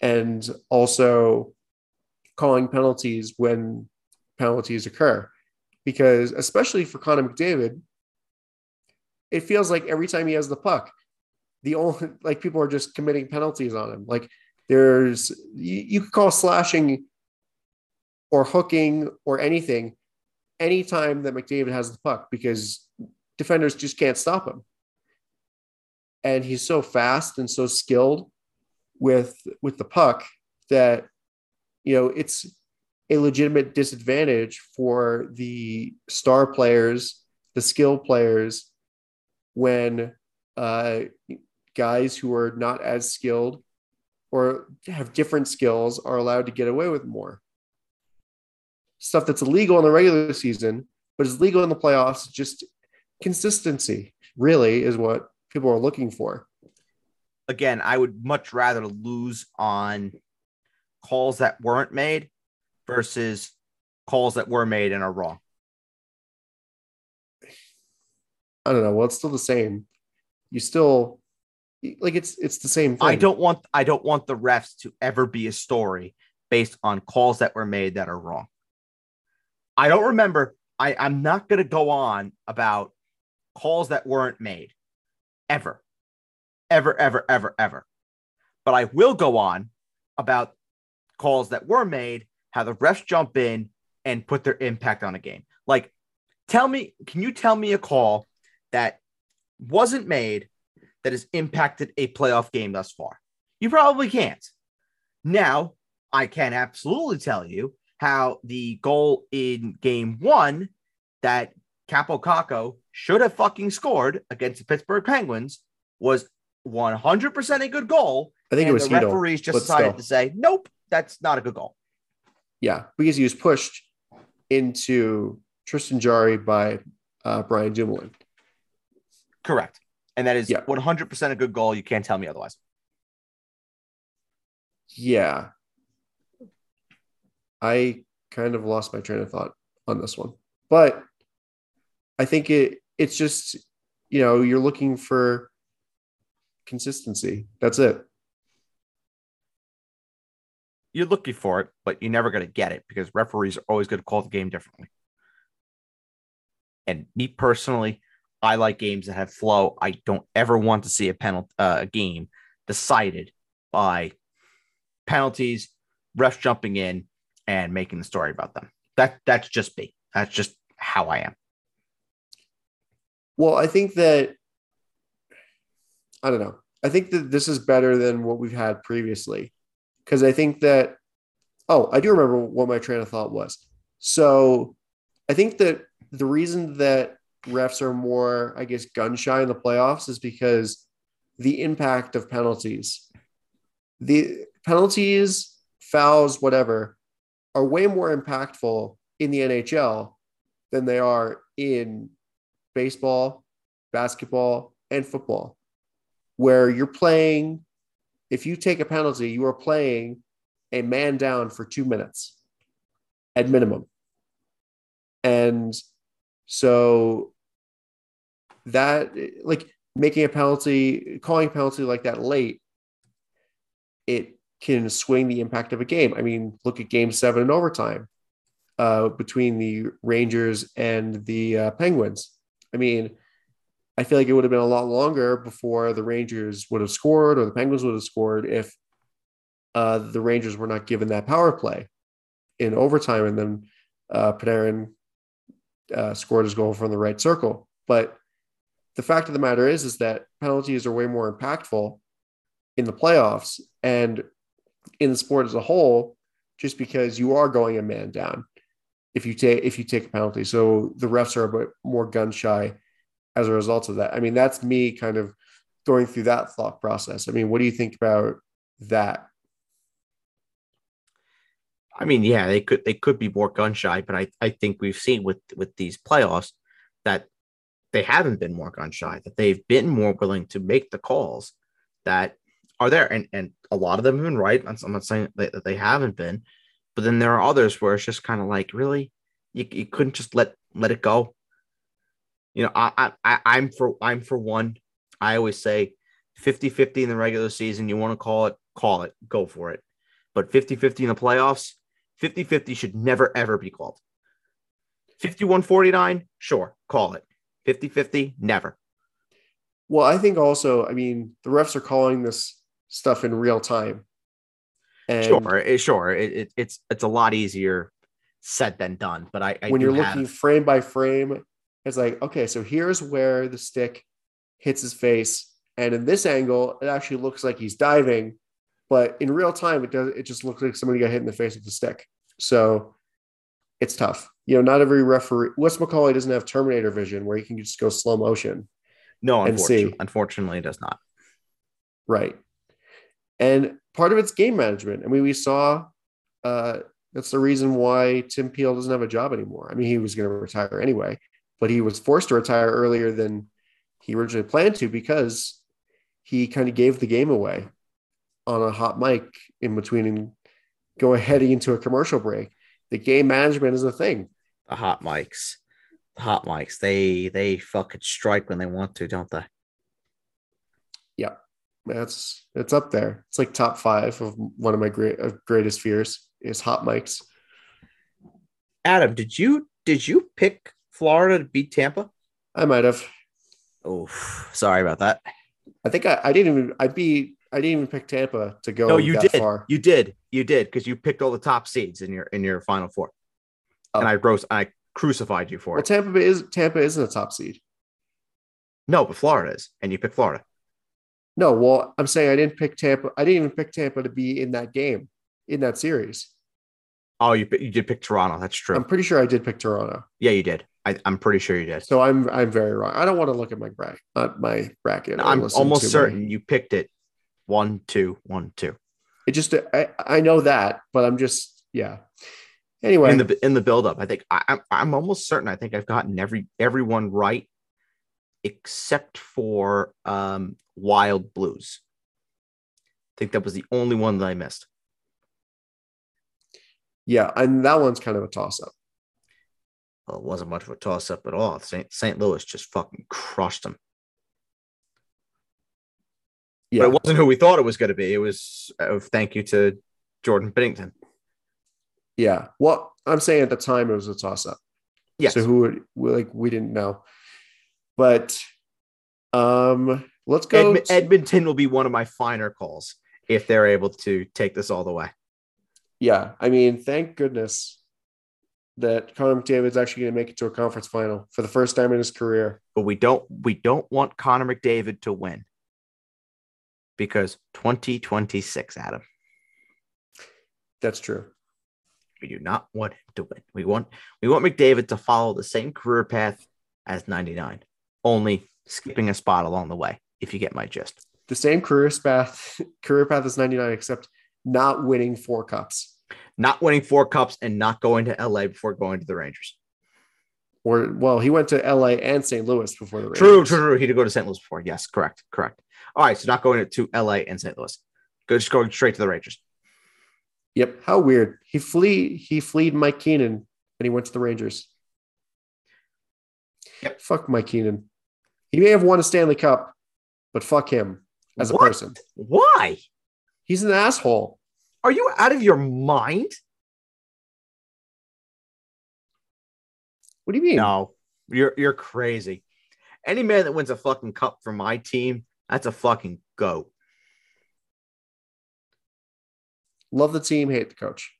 Speaker 2: and also calling penalties when penalties occur because especially for Connor McDavid it feels like every time he has the puck the only like people are just committing penalties on him like there's you, you could call slashing or hooking or anything anytime that McDavid has the puck because defenders just can't stop him. And he's so fast and so skilled with with the puck that you know it's a legitimate disadvantage for the star players, the skill players when uh guys who are not as skilled or have different skills are allowed to get away with more. stuff that's illegal in the regular season, but is legal in the playoffs. Just consistency, really, is what people are looking for.
Speaker 3: Again, I would much rather lose on calls that weren't made versus calls that were made and are wrong.
Speaker 2: I don't know. Well, it's still the same. You still like it's it's the same thing.
Speaker 3: I don't want I don't want the refs to ever be a story based on calls that were made that are wrong. I don't remember. I, I'm not gonna go on about calls that weren't made ever. Ever, ever, ever, ever. But I will go on about calls that were made, how the refs jump in and put their impact on a game. Like, tell me, can you tell me a call that wasn't made that has impacted a playoff game thus far? You probably can't. Now, I can absolutely tell you how the goal in game one that Kaapo Kakko should have fucking scored against the Pittsburgh Penguins was 100% a good goal.
Speaker 2: I think it was
Speaker 3: the referees just decided to say, nope, that's not a good goal.
Speaker 2: Yeah, because he was pushed into Tristan Jarry by uh, Brian Dumoulin.
Speaker 3: Correct. And that is
Speaker 2: Yeah.
Speaker 3: 100% a good goal. You can't tell me otherwise.
Speaker 2: Yeah. I kind of lost my train of thought on this one. But I think it it's just, you know, you're looking for consistency. That's it.
Speaker 3: You're looking for it, but you're never going to get it because referees are always going to call the game differently. And me personally, I like games that have flow. I don't ever want to see a penalty uh, a game decided by penalties, refs jumping in and making the story about them. That that's just me. That's just how I am.
Speaker 2: Well, I think that I don't know. I think that this is better than what we've had previously. Because I think that oh, I do remember what my train of thought was. So I think that the reason that refs are more, I guess, gun shy in the playoffs is because the impact of penalties. The penalties, fouls, whatever, are way more impactful in the NHL than they are in baseball, basketball, and football, where you're playing. If you take a penalty, you are playing a man down for two minutes at minimum. And so that, like, making a penalty, calling a penalty like that late, it can swing the impact of a game. I mean, look at game seven in overtime uh, between the Rangers and the uh, Penguins. I mean, I feel like it would have been a lot longer before the Rangers would have scored or the Penguins would have scored if uh, the Rangers were not given that power play in overtime, and then uh, Panarin uh, scored his goal from the right circle. But the fact of the matter is, is that penalties are way more impactful in the playoffs and in the sport as a whole, just because you are going a man down if you take if you take a penalty. So the refs are a bit more gun shy as a result of that. I mean, that's me kind of going through that thought process. I mean, what do you think about that?
Speaker 3: I mean, yeah, they could they could be more gun shy, but I, I think we've seen with with these playoffs that they haven't been more gun shy, that they've been more willing to make the calls that are there. And and a lot of them have been right. I'm not saying that they haven't been, but then there are others where it's just kind of like, really, you, you couldn't just let let it go. You know, I, I I'm for I'm for one. I always say 50-50 in the regular season. You want to call it, call it, go for it. But 50-50 in the playoffs, 50-50 should never ever be called. 51-49, sure, call it. 50-50, never.
Speaker 2: Well, I think also, I mean, the refs are calling this stuff in real time. And
Speaker 3: sure, it, sure. It, it, it's it's a lot easier said than done. But I, I
Speaker 2: when you're
Speaker 3: have-
Speaker 2: looking frame by frame, it's like, okay, so here's where the stick hits his face. And in this angle, it actually looks like he's diving, but in real time, it does it just looks like somebody got hit in the face with a stick. So it's tough. You know, not every referee Wes McCauley doesn't have Terminator vision where he can just go slow motion.
Speaker 3: no, unfortunately, unfortunately, it does not.
Speaker 2: Right. And part of it's game management. I mean, we saw uh, That's the reason why Tim Peel doesn't have a job anymore. I mean, he was going to retire anyway, but he was forced to retire earlier than he originally planned to because he kind of gave the game away on a hot mic in between and going heading into a commercial break. The game management is a thing.
Speaker 3: The hot mics, the hot mics. They they fucking strike when they want to, don't they?
Speaker 2: Yeah, that's it's up there. It's like top five of one of my great of greatest fears is hot mics.
Speaker 3: Adam, did you did you pick Florida to beat Tampa?
Speaker 2: I might have.
Speaker 3: Oh, sorry about that.
Speaker 2: I think I, I didn't even I beat I didn't even pick Tampa to go
Speaker 3: No, you did.
Speaker 2: far.
Speaker 3: You did. You did because you picked all the top seeds in your in your final four,
Speaker 2: Oh.
Speaker 3: and I roast I crucified you for
Speaker 2: Well,
Speaker 3: it.
Speaker 2: Tampa is Tampa isn't a top seed.
Speaker 3: No, but Florida is, and you picked Florida.
Speaker 2: No, well, I'm saying I didn't pick Tampa. I didn't even pick Tampa to be in that game, in that series.
Speaker 3: Oh, you you did pick Toronto. That's true.
Speaker 2: I'm pretty sure I did pick Toronto.
Speaker 3: yeah, you did. I, I'm pretty sure you did.
Speaker 2: So I'm I'm very wrong. I don't want to look at my bracket, uh, my bracket. or
Speaker 3: I'm almost
Speaker 2: to my-
Speaker 3: certain you picked it. One, two, one, two.
Speaker 2: it just I, I know that, but I'm just yeah. Anyway,
Speaker 3: in the in the buildup. I think I, I'm I'm almost certain. I think I've gotten every everyone right, except for um Wild Blues. I think that was the only one that I missed.
Speaker 2: yeah, and that one's kind of a toss up.
Speaker 3: Well, it wasn't much of a toss up at all. St. St. Louis just fucking crushed them.
Speaker 2: Yeah,
Speaker 3: But it wasn't who we thought it was going to be. It was uh, thank you to Jordan Binnington.
Speaker 2: yeah. Well, I'm saying at the time it was a toss up.
Speaker 3: Yeah.
Speaker 2: So who would we, like we didn't know, but um, let's go.
Speaker 3: Edm- Edmonton will be one of my finer calls if they're able to take this all the way.
Speaker 2: yeah, I mean, thank goodness that Connor McDavid's actually going to make it to a conference final for the first time in his career.
Speaker 3: but we don't we don't want Connor McDavid to win because 2026, Adam,
Speaker 2: That's true.
Speaker 3: we do not want him to win. We want we want McDavid to follow the same career path as 99, only skipping a spot along the way. If you get my gist,
Speaker 2: The same career path, career path as 99, except not winning four cups.
Speaker 3: not winning four cups and not going to LA before going to the Rangers.
Speaker 2: Or well, he went to LA and St. Louis before the Rangers.
Speaker 3: True, true, true. He did go to St. Louis before. Yes, correct, correct. All right, so not going to LA and St. Louis. Go just going straight to the Rangers.
Speaker 2: Yep. How weird. He flee he fleed Mike Keenan and he went to the Rangers.
Speaker 3: Yep.
Speaker 2: Fuck Mike Keenan. He may have won a Stanley Cup, but fuck him as a
Speaker 3: What?
Speaker 2: person.
Speaker 3: Why?
Speaker 2: He's an asshole.
Speaker 3: Are you out of your mind?
Speaker 2: What do you mean?
Speaker 3: No, you're you're crazy. Any man that wins a fucking cup for my team, that's a fucking goat.
Speaker 2: Love the team, hate the coach.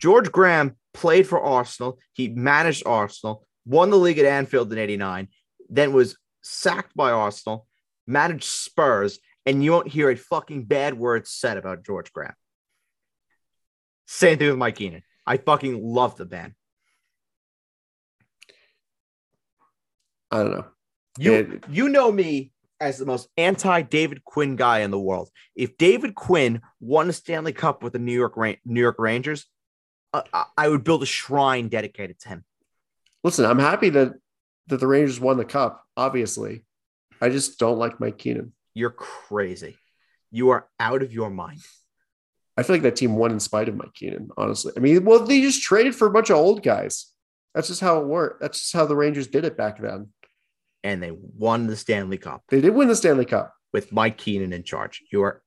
Speaker 3: George Graham played for Arsenal. He managed Arsenal, won the league at Anfield in 89, then was sacked by Arsenal, managed Spurs, and you won't hear a fucking bad word said about George Graham. Same thing with Mike Keenan. I fucking love the band.
Speaker 2: I don't know.
Speaker 3: You you know me as the most anti David Quinn guy in the world. If David Quinn won a Stanley Cup with the New York Ra- New York Rangers, uh, I- I would build a shrine dedicated to him.
Speaker 2: Listen, I'm happy that that the Rangers won the cup, obviously. I just don't like Mike Keenan.
Speaker 3: You're crazy. You are out of your mind.
Speaker 2: I feel like that team won in spite of Mike Keenan, honestly. I mean, well, they just traded for a bunch of old guys. That's just how it worked. That's just how the Rangers did it back then.
Speaker 3: And they won the Stanley Cup
Speaker 2: They did win the Stanley Cup.
Speaker 3: with Mike Keenan in charge. You are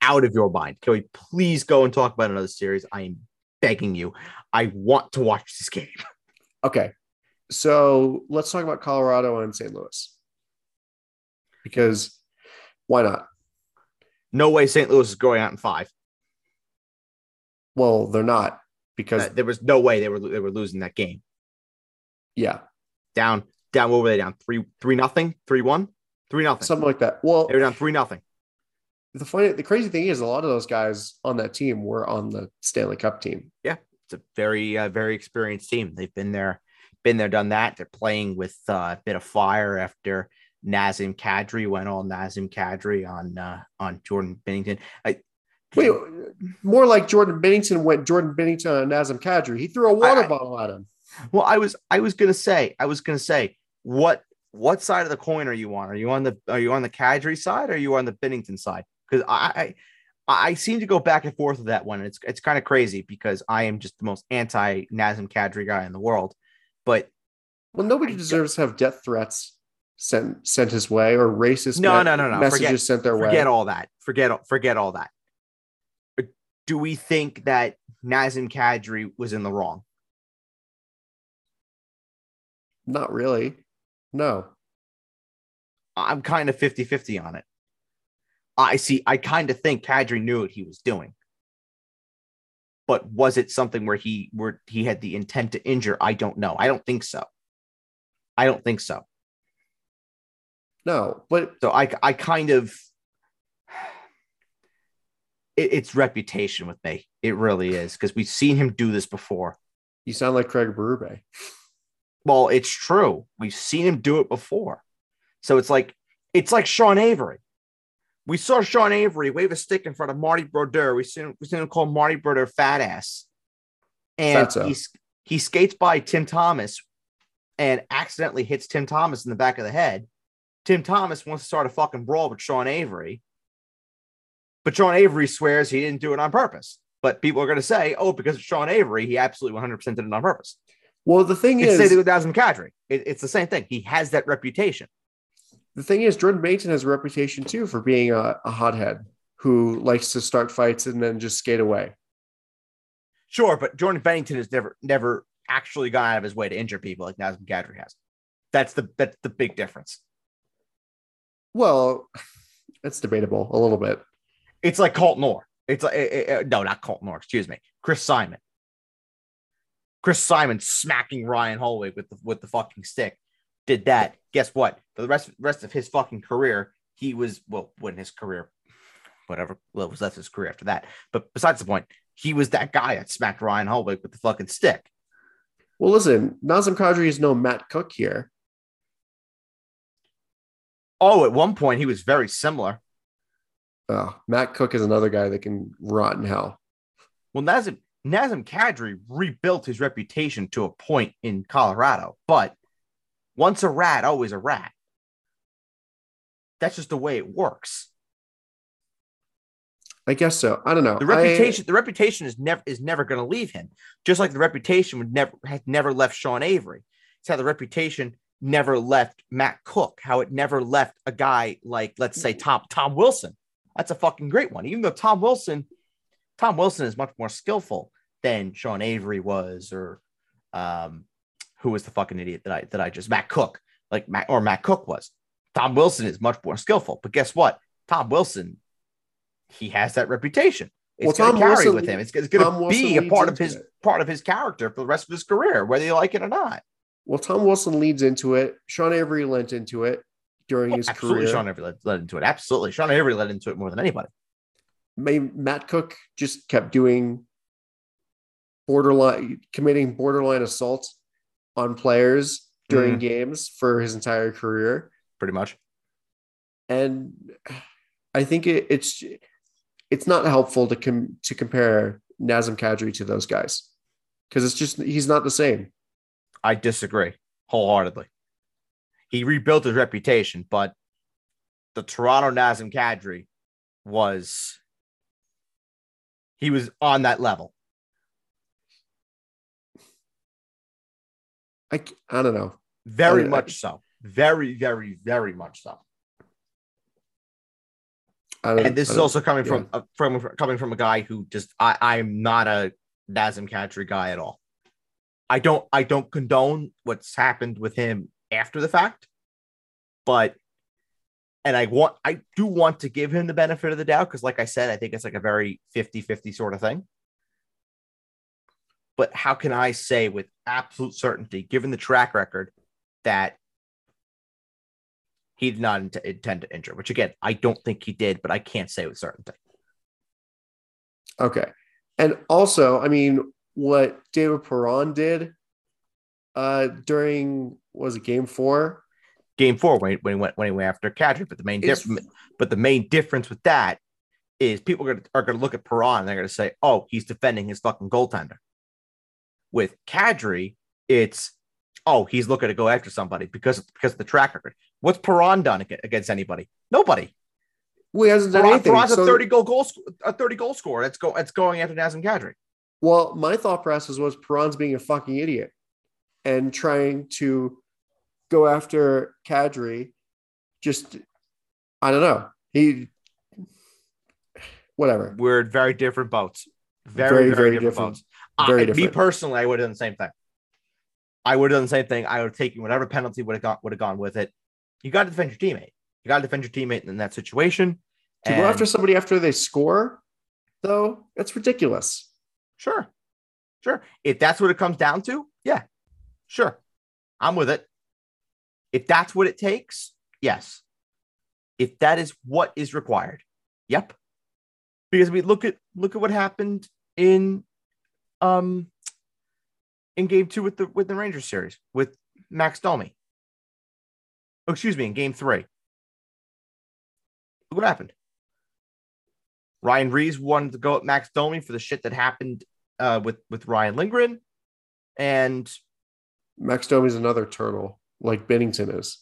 Speaker 3: out of your mind. Can we please go and talk about another series? I am begging you. I want to watch this game.
Speaker 2: Okay. So let's talk about Colorado and St. Louis. Because why not?
Speaker 3: No way St. Louis is going out in five.
Speaker 2: Well, they're not because
Speaker 3: Uh, there was no way they were they were losing that game.
Speaker 2: yeah,
Speaker 3: Down, down. What were they down? Three, three nothing, three one, three nothing.
Speaker 2: something like that. Well,
Speaker 3: They were down three nothing.
Speaker 2: the funny the crazy thing is a lot of those guys on that team were on the Stanley Cup team.
Speaker 3: Yeah, it's a very, uh, very experienced team. They've been there, been there, done that. They're playing with uh, a bit of fire after Nazem Kadri went all Nazem Kadri on uh, on Jordan Binnington. I,
Speaker 2: Wait, more like Jordan Binnington went Jordan Binnington on Nazem Kadri. He threw a water
Speaker 3: I-
Speaker 2: bottle at him.
Speaker 3: Well, I was I was gonna say I was gonna say what what side of the coin are you on? Are you on the are you on the Kadri side or are you on the Binnington side? Because I, I I seem to go back and forth with that one. It's it's kind of crazy because I am just the most anti Nazem Kadri guy in the world. But
Speaker 2: Well, nobody deserves to have death threats sent sent his way or racist
Speaker 3: No, no, no, no.
Speaker 2: messages
Speaker 3: Forget-
Speaker 2: sent their
Speaker 3: forget
Speaker 2: way.
Speaker 3: all that. Forget forget all that. Do we think that Nazem Kadri was in the wrong?
Speaker 2: Not really. No.
Speaker 3: I'm kind of 50 50 on it. I see. I kind of think Kadri knew what he was doing. But was it something where he where he had the intent to injure? I don't know. I don't think so. I don't think so.
Speaker 2: No. But
Speaker 3: So I I kind of it, it's reputation with me. It really is because we've seen him do this before.
Speaker 2: you sound like Craig Berube.
Speaker 3: Well, it's true. We've seen him do it before. So it's like it's like Sean Avery. We saw Sean Avery wave a stick in front of Marty Brodeur. We seen we seen him call Marty Brodeur fat ass. And
Speaker 2: Fatso.
Speaker 3: he, he skates by Tim Thomas and accidentally hits Tim Thomas in the back of the head. Tim Thomas wants to start a fucking brawl with Sean Avery. But Sean Avery swears he didn't do it on purpose. But people are going to say, oh, because it's Sean Avery, he absolutely 100% did it on purpose.
Speaker 2: Well, the thing
Speaker 3: It's
Speaker 2: is,
Speaker 3: with Nazem Kadri. It, it's the same thing. He has that reputation.
Speaker 2: the thing is, Jordan Binnington has a reputation too for being a, a hothead who likes to start fights and then just skate away.
Speaker 3: Sure, but Jordan Binnington has never never actually gone out of his way to injure people like Nazem Kadri has. That's the that's the big difference.
Speaker 2: Well, it's debatable a little bit.
Speaker 3: It's like Colton Orr. It's like eh, eh, eh, no, not Colton Orr. Excuse me, Chris Simon. Chris Simon smacking Ryan Hollweg with the with the fucking stick. Did that? Guess what? For the rest rest of his fucking career, he was well, when his career, whatever, well, was left his career after that. But besides the point, he was that guy that smacked Ryan Hollweg with the fucking stick.
Speaker 2: Well, listen, Nazem Kadri is no Matt Cooke here.
Speaker 3: Oh, at one point he was very similar.
Speaker 2: Oh, Matt Cooke is another guy that can rot in hell.
Speaker 3: Well, Nazem Nazem Kadri rebuilt his reputation to a point in Colorado, but once a rat, always a rat. That's just the way it works.
Speaker 2: I guess so. I don't know.
Speaker 3: The
Speaker 2: I-
Speaker 3: reputation, the reputation is never is never going to leave him. Just like the reputation would never had never left Sean Avery. It's how the reputation never left Matt Cooke. How it never left a guy like let's say Tom Tom Wilson. That's a fucking great one. Even though Tom Wilson, Tom Wilson is much more skillful than Sean Avery was, or um, who was the fucking idiot that I that I just Matt Cooke, like Matt or Matt Cooke was. Tom Wilson is much more skillful, but guess what? Tom Wilson, he has that reputation. It's
Speaker 2: Well,
Speaker 3: going to carry
Speaker 2: Wilson-
Speaker 3: with him. It's, it's going to
Speaker 2: Wilson
Speaker 3: be a part of his
Speaker 2: it.
Speaker 3: part of his character for the rest of his career, whether you like it or not.
Speaker 2: Well, Tom Wilson leads into it. Sean Avery lent into it during his
Speaker 3: Absolutely,
Speaker 2: career.
Speaker 3: Sean Avery led, led into it. Absolutely, Sean Avery led into it more than anybody.
Speaker 2: May Matt Cooke just kept doing borderline, committing borderline assault on players during
Speaker 3: Mhm.
Speaker 2: games for his entire career.
Speaker 3: Pretty much.
Speaker 2: and I think it, it's it's not helpful to com- to compare Nazem Kadri to those guys because it's just he's not the same.
Speaker 3: I disagree wholeheartedly. He rebuilt his reputation, but the Toronto Nazem Kadri was he was on that level.
Speaker 2: I I don't know.
Speaker 3: Very
Speaker 2: I-
Speaker 3: much so. Very, very, very much so.
Speaker 2: I
Speaker 3: And this
Speaker 2: I
Speaker 3: is also coming
Speaker 2: yeah.
Speaker 3: from uh, from coming from a guy who just I I'm not a Nazem Kadri guy at all. I don't I don't condone what's happened with him after the fact, but and I want I do want to give him the benefit of the doubt because like I said, I think it's like a very 50-50 sort of thing. But how can I say with absolute certainty, given the track record, that he did not int- intend to injure? Which again, I don't think he did, but I can't say with certainty.
Speaker 2: Okay. And also, I mean, what David Perron did uh during was it game four?
Speaker 3: game four when, when he went when he went after Kadri. But the main difference, but the main difference with that is people are gonna, are going to look at Perron and they're going to say, "Oh, he's defending his fucking goaltender." With Kadri, it's oh, he's looking to go after somebody because because of the track record. What's Perron done against anybody? Nobody.
Speaker 2: Well, he hasn't done
Speaker 3: Perron,
Speaker 2: anything.
Speaker 3: Perron's
Speaker 2: So-
Speaker 3: a thirty goal goal a thirty goal scorer. That's go that's going after Nazem Kadri.
Speaker 2: Well, my thought process was Perron's being a fucking idiot and trying to go after Kadri. Just, I don't know. He, whatever.
Speaker 3: We're very different boats. Very, very, different, boats.
Speaker 2: Very
Speaker 3: I- Me personally, I would have done the same thing. I would have done the same thing. I would have taken whatever penalty would have gone would have gone with it. You got to defend your teammate. You got to defend your teammate in that situation.
Speaker 2: To go after somebody after they score, though, that's ridiculous.
Speaker 3: Sure. Sure. If that's what it comes down to, yeah, sure. I'm with it. If that's what it takes, yes. If that is what is required, yep. Because we look at look at what happened in um in game two with the with the Rangers series with Max Domi. Oh, excuse me, in game three. Look what happened. Ryan Reaves wanted to go at Max Domi for the shit that happened uh, with with Ryan Lindgren, and
Speaker 2: Max Domi is another turtle, like Binnington is.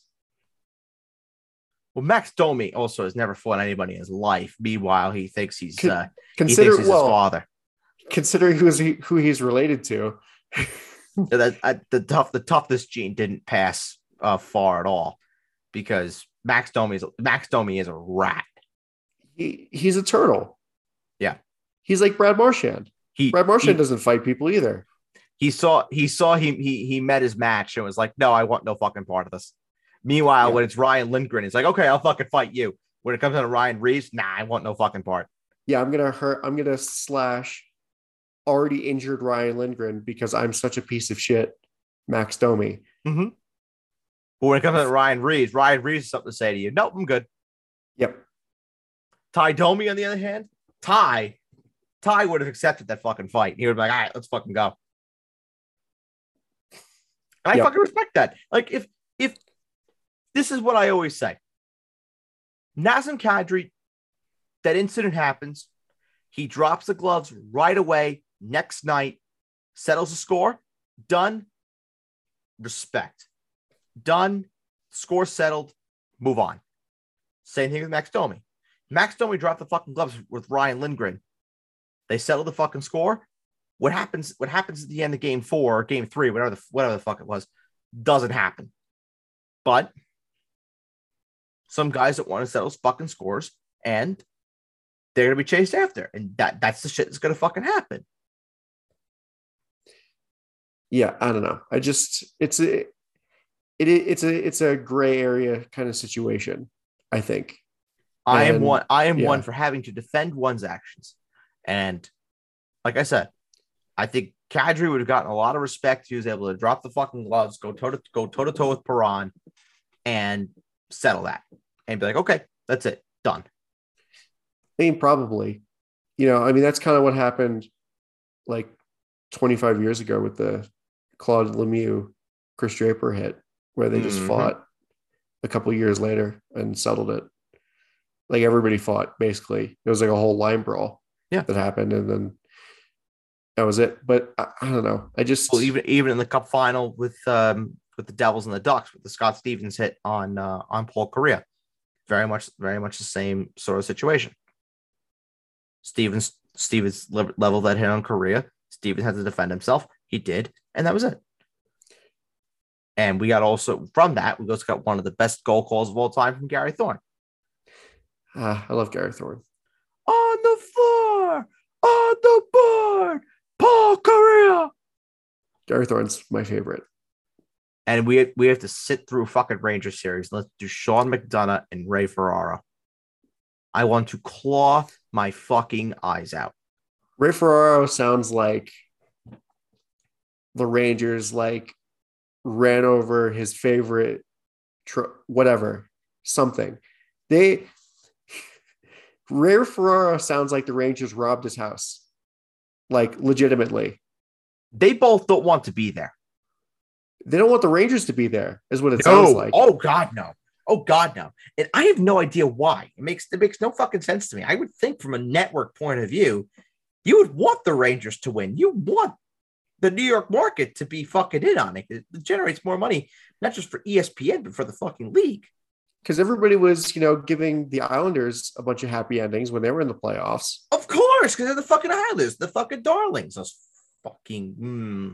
Speaker 3: well, Max Domi also has never fought anybody in his life. Meanwhile, he thinks he's
Speaker 2: Con-
Speaker 3: uh, he thinks he's his father.
Speaker 2: Considering who's he, who he's related to.
Speaker 3: That, uh, the tough the toughness gene didn't pass uh, far at all because Max Domi is Max Domi is a rat.
Speaker 2: he, he's a turtle.
Speaker 3: Yeah.
Speaker 2: He's like Brad Marchand.
Speaker 3: He
Speaker 2: Brad Marchand
Speaker 3: he,
Speaker 2: doesn't fight people either.
Speaker 3: he saw he saw him he he met his match and was like, no, I want no fucking part of this. Meanwhile,
Speaker 2: Yeah.
Speaker 3: when it's Ryan Lindgren, he's like, okay, I'll fucking fight you. When it comes down to Ryan Reaves, nah, I want no fucking part.
Speaker 2: Yeah, I'm gonna hurt. I'm gonna slash already injured Ryan Lindgren because I'm such a piece of shit. Max Domi. Mm-hmm.
Speaker 3: But when it comes to Ryan Reaves, Ryan Reaves has something to say to you. Nope, I'm good.
Speaker 2: Yep.
Speaker 3: Ty Domi, on the other hand, Ty, Ty would have accepted that fucking fight. He would be like, all right, let's fucking go. And I
Speaker 2: Yep.
Speaker 3: fucking respect that. Like, if if this is what I always say, Nazem Kadri, that incident happens, he drops the gloves right away. Next night, settles the score. Done. Respect. Done. Score settled. Move on. Same thing with Max Domi. Max Domi dropped the fucking gloves with Ryan Lindgren. They settled the fucking score. What happens? What happens at the end of game four or game three, whatever the whatever the fuck it was, doesn't happen. But some guys that want to settle fucking scores and they're gonna be chased after, and that that's the shit that's gonna fucking happen.
Speaker 2: Yeah, I don't know. I just it's a it, it's a it's a gray area kind of situation. I think.
Speaker 3: I am one. I am
Speaker 2: yeah.
Speaker 3: one for having to defend one's actions, and like I said, I think Kadri would have gotten a lot of respect. if He was able to drop the fucking gloves, go toe to go toe to toe with Perron, and settle that, and be like, okay, that's it, done.
Speaker 2: I mean, probably. You know, I mean, that's kind of what happened like 25 years ago with the Claude Lemieux, Chris Draper hit, where they just
Speaker 3: Mhm.
Speaker 2: fought a couple years later and settled it. Like everybody fought basically. It was like a whole line brawl
Speaker 3: Yeah.
Speaker 2: that happened, and then that was it. But I, I don't know. I just
Speaker 3: Well, even even in the Cup final with um with the Devils and the Ducks with the Scott Stevens hit on uh, on Paul Kariya, very much very much the same sort of situation. Stevens Stevens lev- leveled that hit on Kariya. Stevens had to defend himself. He did, and that was it. And we got also from that we also got one of the best goal calls of all time from Gary Thorne
Speaker 2: ah, I love Gary Thorne.
Speaker 3: on the floor, on the board, Paul Kariya.
Speaker 2: Gary Thorne's my favorite.
Speaker 3: and we we have to sit through fucking Ranger series. Let's do Sean McDonough and Ray Ferraro. I want to claw my fucking eyes out.
Speaker 2: Ray Ferraro sounds like the Rangers like ran over his favorite tr- whatever something. They Ray Ferraro sounds like the Rangers robbed his house. Like legitimately.
Speaker 3: They both don't want to be there.
Speaker 2: They don't want the Rangers to be there, is what it sounds like.
Speaker 3: oh God, no, Oh God, no. And I have no idea why. It makes it makes no fucking sense to me. I would think from a network point of view, you would want the Rangers to win. You want the New York market to be fucking in on it. It generates more money, not just for ESPN, but for the fucking league.
Speaker 2: Because everybody was, you know, giving the Islanders a bunch of happy endings when they were in the playoffs.
Speaker 3: Of course, because they're the fucking Islanders, the fucking darlings. Those fucking hmm.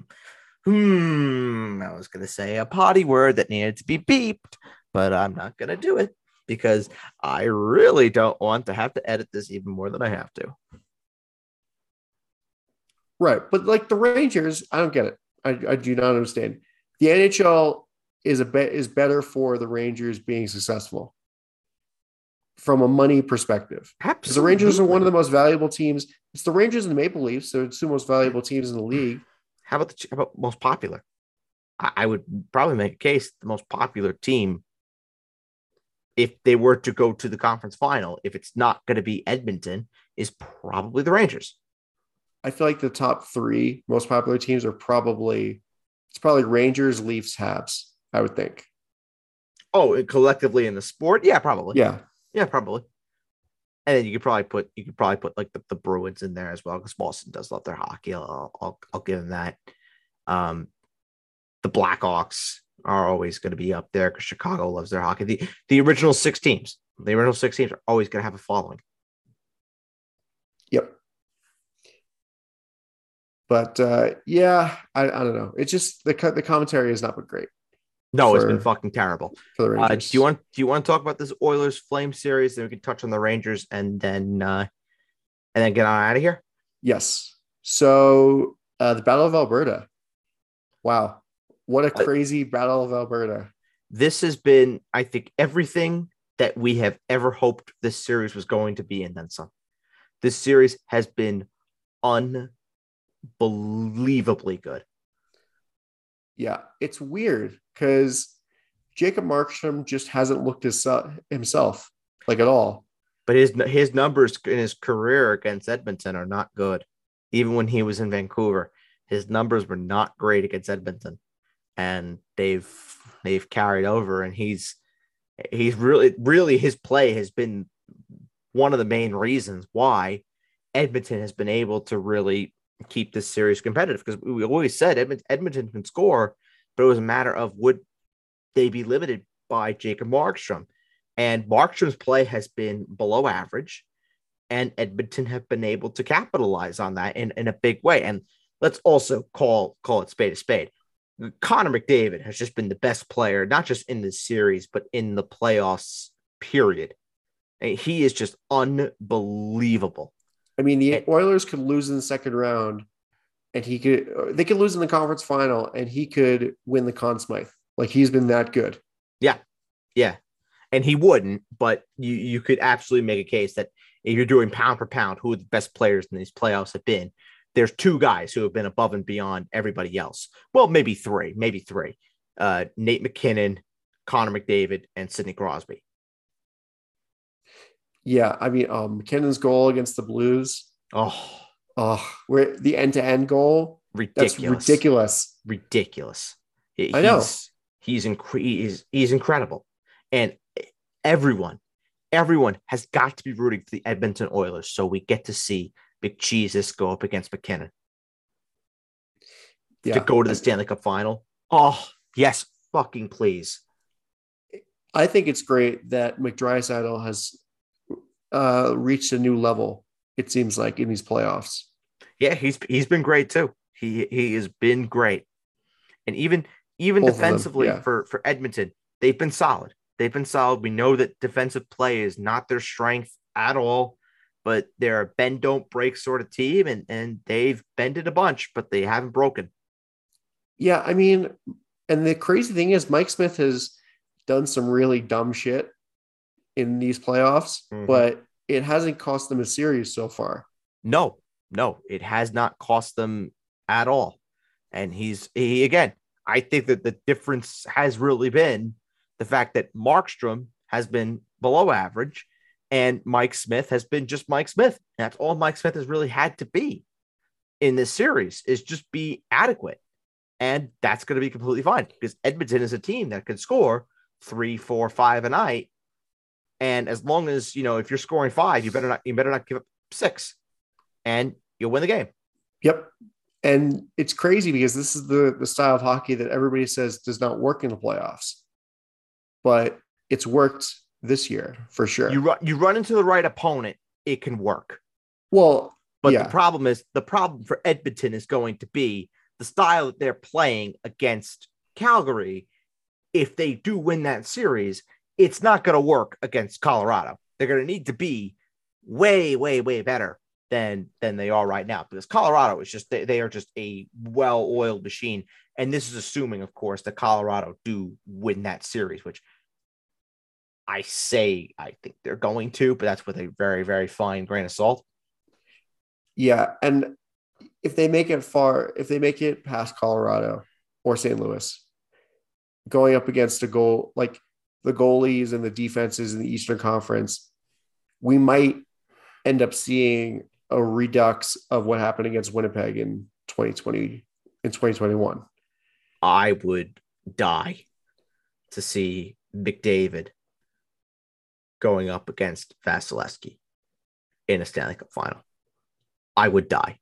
Speaker 3: Hmm. I was gonna say a potty word that needed to be beeped, but I'm not gonna do it because I really don't want to have to edit this even more than I have to.
Speaker 2: Right. But like the Rangers, I don't get it. I, I do not understand. The NHL is a bet is better for the Rangers being successful from a money perspective. Because the Rangers are one of the most valuable teams. It's the Rangers and the Maple Leafs. They're the two most valuable teams in the league.
Speaker 3: How about the how about most popular? I, I would probably make a case the most popular team, if they were to go to the conference final, if it's not going to be Edmonton, is probably the Rangers.
Speaker 2: I feel like the top three most popular teams are probably it's probably Rangers, Leafs, Habs. I would think.
Speaker 3: Oh, collectively in the sport, yeah, probably.
Speaker 2: Yeah.
Speaker 3: Yeah, probably. And then you could probably put you could probably put like the, the Bruins in there as well because Boston does love their hockey. I'll, I'll I'll give them that. Um, the Blackhawks are always going to be up there because Chicago loves their hockey. The the original six teams, the original six teams are always going to have a following.
Speaker 2: Yep. But uh, yeah, I, I don't know. It's just the the commentary has not been great
Speaker 3: No, it's been fucking terrible.
Speaker 2: for the
Speaker 3: Uh, do you want do you want to talk about this Oilers Flame series? Then we can touch on the Rangers and then uh, and then get on out of here.
Speaker 2: Yes. So uh, the Battle of Alberta. Wow, what a crazy Battle of Alberta.
Speaker 3: this has been, I think, everything that we have ever hoped this series was going to be, and then some. This series has been unbelievably good.
Speaker 2: Yeah, it's weird because Jacob Markstrom just hasn't looked his, uh, himself like at all.
Speaker 3: But his his numbers in his career against Edmonton are not good. Even when he was in Vancouver, his numbers were not great against Edmonton, and they've they've carried over. And he's he's really really his play has been one of the main reasons why Edmonton has been able to really keep this series competitive because we always said Edmonton, can score, but it was a matter of would they be limited by Jacob Markstrom. And Markstrom's play has been below average, and Edmonton have been able to capitalize on that in, in a big way. And let's also call call it spade a spade. Connor McDavid has just been the best player, not just in this series, but in the playoffs, period. And he is just unbelievable.
Speaker 2: I mean, the Oilers could lose in the second round, and he could. They could lose in the conference final, and he could win the Conn Smythe. Like he's been that good.
Speaker 3: Yeah, yeah. And he wouldn't, but you you could absolutely make a case that if you're doing pound for pound, who the best players in these playoffs have been, there's two guys who have been above and beyond everybody else. Well, maybe three, maybe three. Uh, Nate MacKinnon, Connor McDavid, and Sidney Crosby.
Speaker 2: Yeah, I mean, um, MacKinnon's goal against the Blues.
Speaker 3: Oh,
Speaker 2: Oh, where the end-to-end goal. That's
Speaker 3: ridiculous.
Speaker 2: ridiculous.
Speaker 3: Ridiculous.
Speaker 2: I know.
Speaker 3: He's, he's, inc- he's, he's incredible. And everyone, everyone has got to be rooting for the Edmonton Oilers so we get to see McCheesus go up against MacKinnon.
Speaker 2: Yeah,
Speaker 3: to go to the Stanley Cup final. Oh, yes, fucking please.
Speaker 2: I think it's great that McDrysaddle has uh, reached a new level. It seems like in these playoffs.
Speaker 3: Yeah, he's he's been great too. He he has been great. And even even
Speaker 2: Both of them,
Speaker 3: defensively
Speaker 2: yeah.
Speaker 3: for for Edmonton, they've been solid. They've been solid. We know that defensive play is not their strength at all, but they're a bend don't break sort of team and and they've bended a bunch, but they haven't broken.
Speaker 2: Yeah, I mean, and the crazy thing is, Mike Smith has done some really dumb shit in these playoffs,
Speaker 3: Mhm.
Speaker 2: but it hasn't cost them a series so far.
Speaker 3: No, no, it has not cost them at all. And he's he again, I think that the difference has really been the fact that Markstrom has been below average and Mike Smith has been just Mike Smith. That's all Mike Smith has really had to be in this series is just be adequate. And that's going to be completely fine because Edmonton is a team that can score three, four, five a night. And as long as you know, if you're scoring five, you better not you better not give up six, and you'll win the game.
Speaker 2: Yep. And it's crazy because this is the the style of hockey that everybody says does not work in the playoffs, but it's worked this year for sure.
Speaker 3: You run you run into the right opponent, it can work.
Speaker 2: well,
Speaker 3: But
Speaker 2: Yeah.
Speaker 3: the problem is the problem for Edmonton is going to be the style that they're playing against Calgary. If they do win that series, it's not going to work against Colorado. They're going to need to be way, way, way better than than they are right now because Colorado is just they, they are just a well-oiled machine. And this is assuming, of course, that Colorado do win that series, which I say I think they're going to, but that's with a very, very fine grain of salt.
Speaker 2: yeah, and if they make it far, if they make it past Colorado or St. Louis, going up against a goal like the goalies and the defenses in the Eastern Conference, we might end up seeing a redux of what happened against Winnipeg in 2020 in 2021.
Speaker 3: I would die to see McDavid going up against Vasilevskiy in a Stanley Cup final. I would die.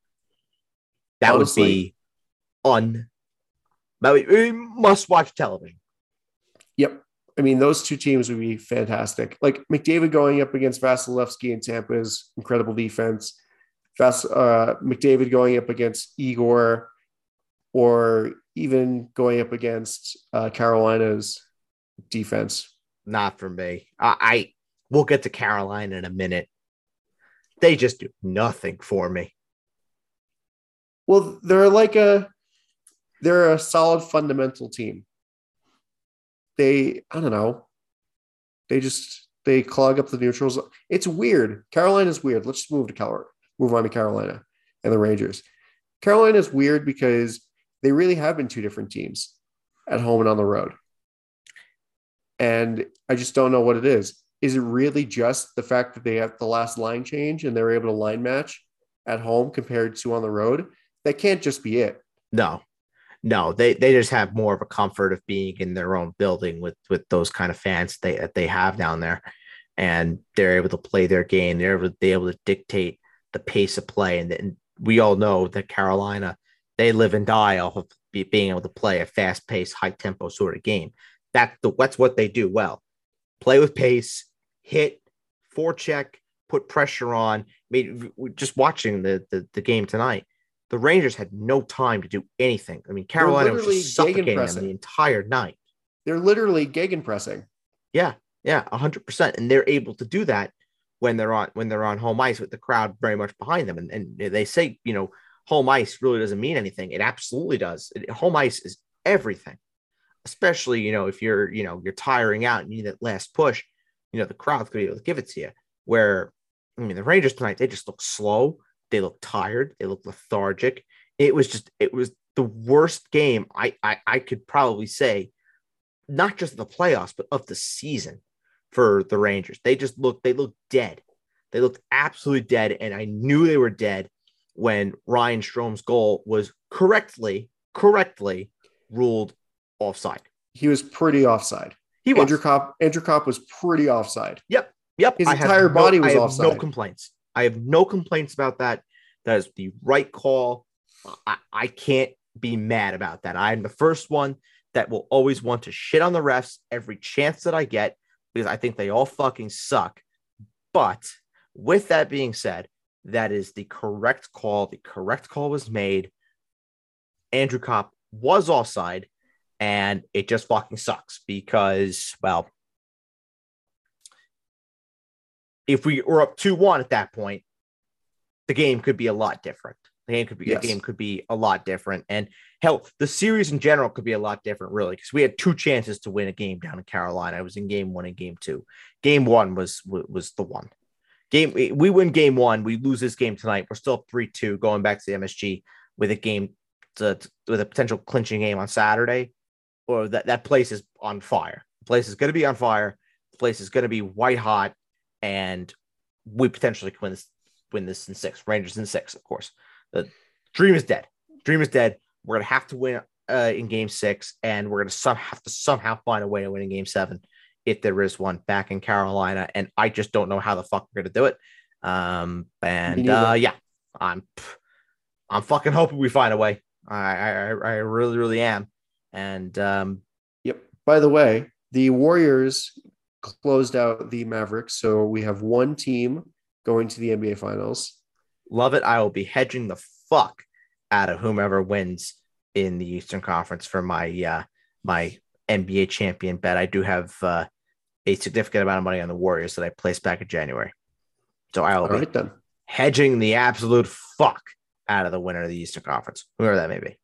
Speaker 3: That
Speaker 2: Honestly.
Speaker 3: would be un. That would must watch television.
Speaker 2: Yep. I mean, those two teams would be fantastic. Like McDavid going up against Vasilevskiy in Tampa's incredible defense. Vas- uh, McDavid going up against Igor, or even going up against uh, Carolina's defense.
Speaker 3: Not for me. I, I we'll get to Carolina in a minute. They just do nothing for me.
Speaker 2: Well, they're like a they're a solid fundamental team. They, I don't know, they just they clog up the neutrals. It's weird. Carolina's weird. Let's just move to Carolina. Move on to Carolina and the Rangers. Carolina's weird because they really have been two different teams at home and on the road. And I just don't know what it is. Is it really just the fact that they have the last line change and they're able to line match at home compared to on the road? That can't just be it.
Speaker 3: No, no, they they just have more of a comfort of being in their own building with with those kind of fans they that they have down there, and they're able to play their game. They're able, they're able to dictate the pace of play, and, and we all know that Carolina they live and die off of be, being able to play a fast paced, high tempo sort of game. That's the that's what they do well. Play with pace, hit, forecheck, put pressure on. I mean, just watching the, the the game tonight the Rangers had no time to do anything. I mean, Carolina was just suffocating them the entire night.
Speaker 2: They're literally gegenpressing.
Speaker 3: Yeah, yeah, hundred percent. And they're able to do that when they're on when they're on home ice with the crowd very much behind them. And, and they say, you know, home ice really doesn't mean anything. It absolutely does. It- home ice is everything, especially you know if you're you know you're tiring out and you need that last push. You know, the crowd's gonna be able to give it to you. Where I mean, the Rangers tonight they just look slow. They look tired. They look lethargic. It was just it was the worst game I I, I could probably say, not just the playoffs but of the season for the Rangers. They just looked they looked dead. They looked absolutely dead, and I knew they were dead when Ryan Strome's goal was correctly correctly ruled offside.
Speaker 2: He was pretty offside.
Speaker 3: He was.
Speaker 2: Andrew Copp, Andrew Copp was pretty offside.
Speaker 3: Yep. Yep.
Speaker 2: His
Speaker 3: I
Speaker 2: entire body was
Speaker 3: I have No complaints. I have no complaints about that. That is the right call. I, I can't be mad about that. I'm the first one that will always want to shit on the refs every chance that I get because I think they all fucking suck. But with that being said, that is the correct call. The correct call was made. Andrew Copp was offside, and it just fucking sucks because, well, if we were up 2 1 at that point, the game could be a lot different. The game could be
Speaker 2: Yes.
Speaker 3: the game could be a lot different. And hell, the series in general could be a lot different, really, because we had two chances to win a game down in Carolina. I was in game one and game two. Game one was was, was the one. Game we win game one, we lose this game tonight. We're still three two going back to the MSG with a game to, to- with a potential clinching game on Saturday, or that that place is on fire. The place is going to be on fire. The place is going to be white hot, and we potentially can win this win this in six. Rangers in six, of course. The dream is dead. Dream is dead. We're gonna have to win uh, in game six, and we're gonna some have to somehow find a way to win in game seven. if there is one back in Carolina, and I just don't know how the fuck we're gonna do it. Um, and uh, yeah, I'm I'm fucking hoping we find a way. I I, I really really am. And um,
Speaker 2: Yep. By the way, the Warriors closed out the Mavericks, so we have one team going to the NBA Finals.
Speaker 3: love it. I will be hedging the fuck out of whomever wins in the Eastern Conference for my uh, my NBA champion bet. I do have uh, a significant amount of money on the Warriors that I placed back in January, so I will
Speaker 2: All
Speaker 3: be
Speaker 2: right then.
Speaker 3: hedging the absolute fuck out of the winner of the Eastern Conference, whoever that may be.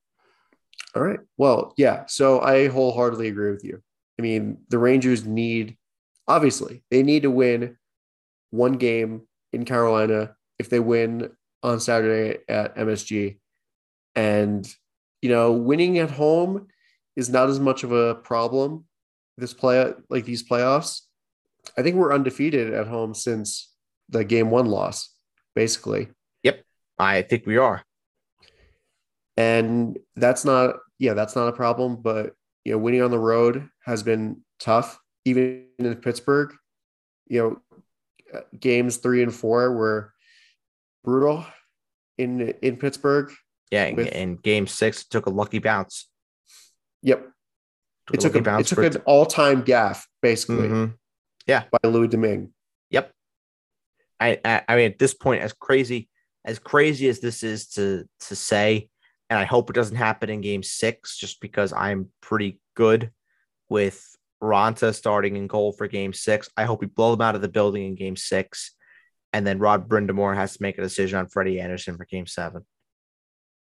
Speaker 2: All right. Well, yeah. So I wholeheartedly agree with you. I mean, the Rangers need, obviously, they need to win one game in Carolina if they win on Saturday at MSG. And, you know, winning at home is not as much of a problem this play, like these playoffs. I think we're undefeated at home since the game one loss, basically. Yep.
Speaker 3: I think we are.
Speaker 2: and that's not yeah that's not a problem but you know winning on the road has been tough even in pittsburgh you know uh, games three and four were brutal in in pittsburgh
Speaker 3: Yeah, in,
Speaker 2: With-
Speaker 3: in Game Six, took a lucky bounce.
Speaker 2: yep it took, a, it took an all-time gaff basically
Speaker 3: Mhm.
Speaker 2: by louis domingue
Speaker 3: Yep. I, I I mean at this point, as crazy as crazy as this is to to say, and I hope it doesn't happen in game six, just because I'm pretty good with Raanta starting in goal for game six. I hope we blow them out of the building in game six. And then Rod Brind'Amour has to make a decision on Freddie Andersen for game seven.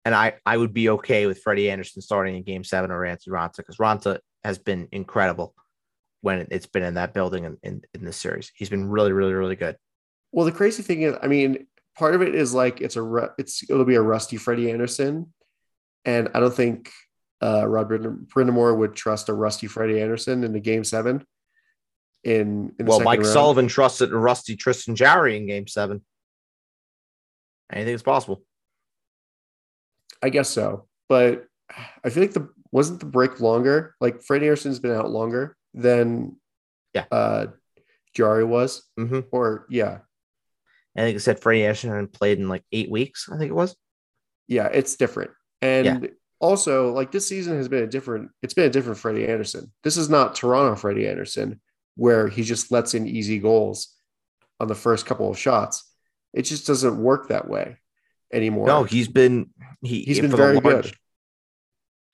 Speaker 3: And I, I would be okay with Freddie Andersen starting in game seven or Antti Raanta because Raanta has been incredible when it's been in that building in, in, in this series. He's been really, really, really good.
Speaker 2: well the crazy thing is i mean part of it is like it's a it's it'll be a rusty freddie andersen and i don't think uh rod brind'amour would trust a rusty freddie andersen in the game seven in, in
Speaker 3: well, Mike
Speaker 2: round.
Speaker 3: Sullivan trusted a Rusty Tristan Jarry in game seven. Anything is possible.
Speaker 2: I guess so, but I feel like the wasn't the break longer. Like Freddie Andersen's been out longer than
Speaker 3: Yeah.
Speaker 2: uh Jarry was,
Speaker 3: hmm
Speaker 2: or yeah,
Speaker 3: I think it said Freddie Andersen played in like eight weeks. I think it was.
Speaker 2: yeah, it's different. And also, like this season has been a different. It's been a different Freddie Andersen. This is not Toronto Freddie Andersen, where he just lets in easy goals on the first couple of shots. It just doesn't work that way anymore.
Speaker 3: No, he's been he
Speaker 2: he's been very
Speaker 3: large-
Speaker 2: good.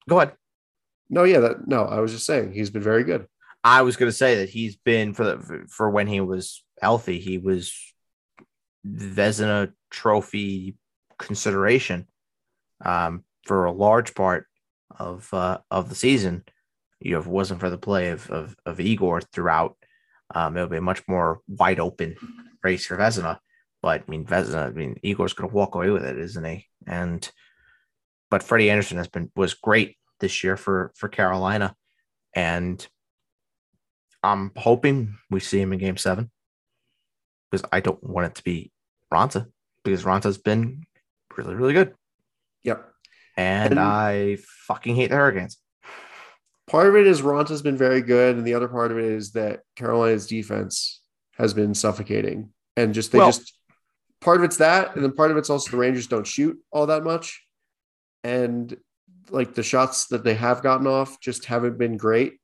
Speaker 3: Go ahead.
Speaker 2: No, yeah, that no, I was just saying he's been very good.
Speaker 3: I was going to say that he's been for the for when he was healthy, he was Vezina Trophy consideration um, for a large part of uh, of the season. You know, if it wasn't for the play of of, of Igor throughout, um, it would be a much more wide open race for Vezina. But I mean, Vezina, I mean, Igor's going to walk away with it, isn't he? And but Freddie Andersen has been was great this year for for Carolina, and I'm hoping we see him in Game Seven because I don't want it to be Raanta because Raanta's been really really good,
Speaker 2: Yep.
Speaker 3: And,
Speaker 2: And-
Speaker 3: I fucking hate the Hurricanes.
Speaker 2: Part of it is Raanta's been very good, and the other part of it is that Carolina's defense has been suffocating, and just they
Speaker 3: Well-
Speaker 2: just part of it's that, and then part of it's also the Rangers don't shoot all that much, and like the shots that they have gotten off just haven't been great.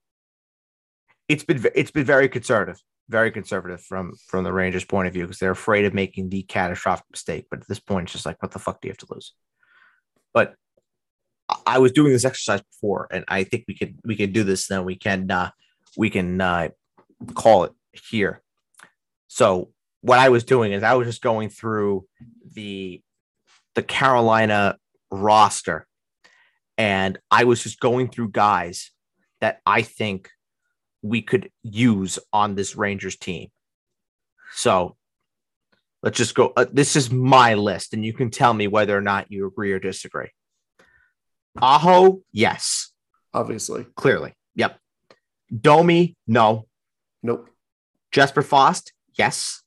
Speaker 3: It's been it's been very conservative, very conservative from from the Rangers' point of view because they're afraid of making the catastrophic mistake. But at this point, it's just like, what the fuck do you have to lose? But I- was doing this exercise before, and I think we could we can do this. Then we can uh, we can uh, call it here. So what I was doing is I was just going through the the Carolina roster, and I was just going through guys that I think we could use on this Rangers team. So let's just go. Uh, this is my list, and you can tell me whether or not you agree or disagree. Aho, yes,
Speaker 2: Obviously,
Speaker 3: clearly. Yep. Domi, no.
Speaker 2: nope.
Speaker 3: Jesper Fast, yes.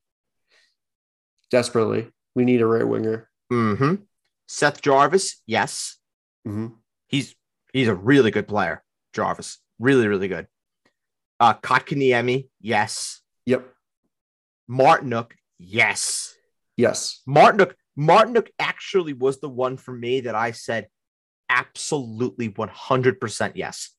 Speaker 2: Desperately, we need a right winger.
Speaker 3: hmm Seth Jarvis, yes.
Speaker 2: hmm
Speaker 3: He's he's a really good player, Jarvis. Really, really good. Uh, Kotkaniemi, yes.
Speaker 2: Yep.
Speaker 3: Martinook, yes.
Speaker 2: Yes.
Speaker 3: Martinook, Martinook actually was the one for me that I said absolutely 100% yes.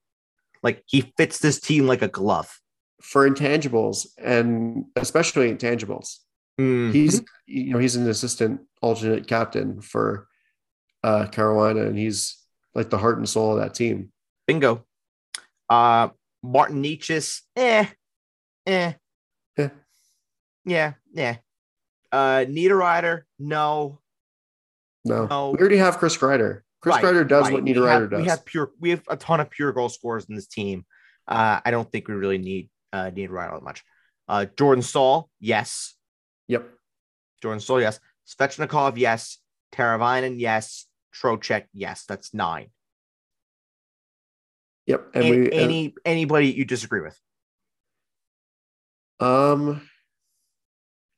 Speaker 3: Like he fits this team like a glove.
Speaker 2: For intangibles and especially intangibles.
Speaker 3: Mhm.
Speaker 2: He's you know, he's an assistant alternate captain for uh Carolina and he's like the heart and soul of that team.
Speaker 3: bingo. Uh, Martin Necas, eh, eh,
Speaker 2: Eh.
Speaker 3: yeah, yeah. Uh, Niederreiter, no,
Speaker 2: No.
Speaker 3: No.
Speaker 2: We already have Chris Kreider. Chris
Speaker 3: Right,
Speaker 2: Kreider does
Speaker 3: right.
Speaker 2: what Niederreiter
Speaker 3: have-
Speaker 2: does.
Speaker 3: We have pure. We have a ton of pure goal scorers in this team. Uh, I don't think we really need uh need Ryder that much. Uh, Jordan Staal, yes.
Speaker 2: Yep.
Speaker 3: Jordan Staal, yes. Svechnikov, yes. Teravainen, yes. Trocheck, yes. That's nine.
Speaker 2: Yep. And
Speaker 3: Any,
Speaker 2: we and-
Speaker 3: any anybody you disagree with?
Speaker 2: um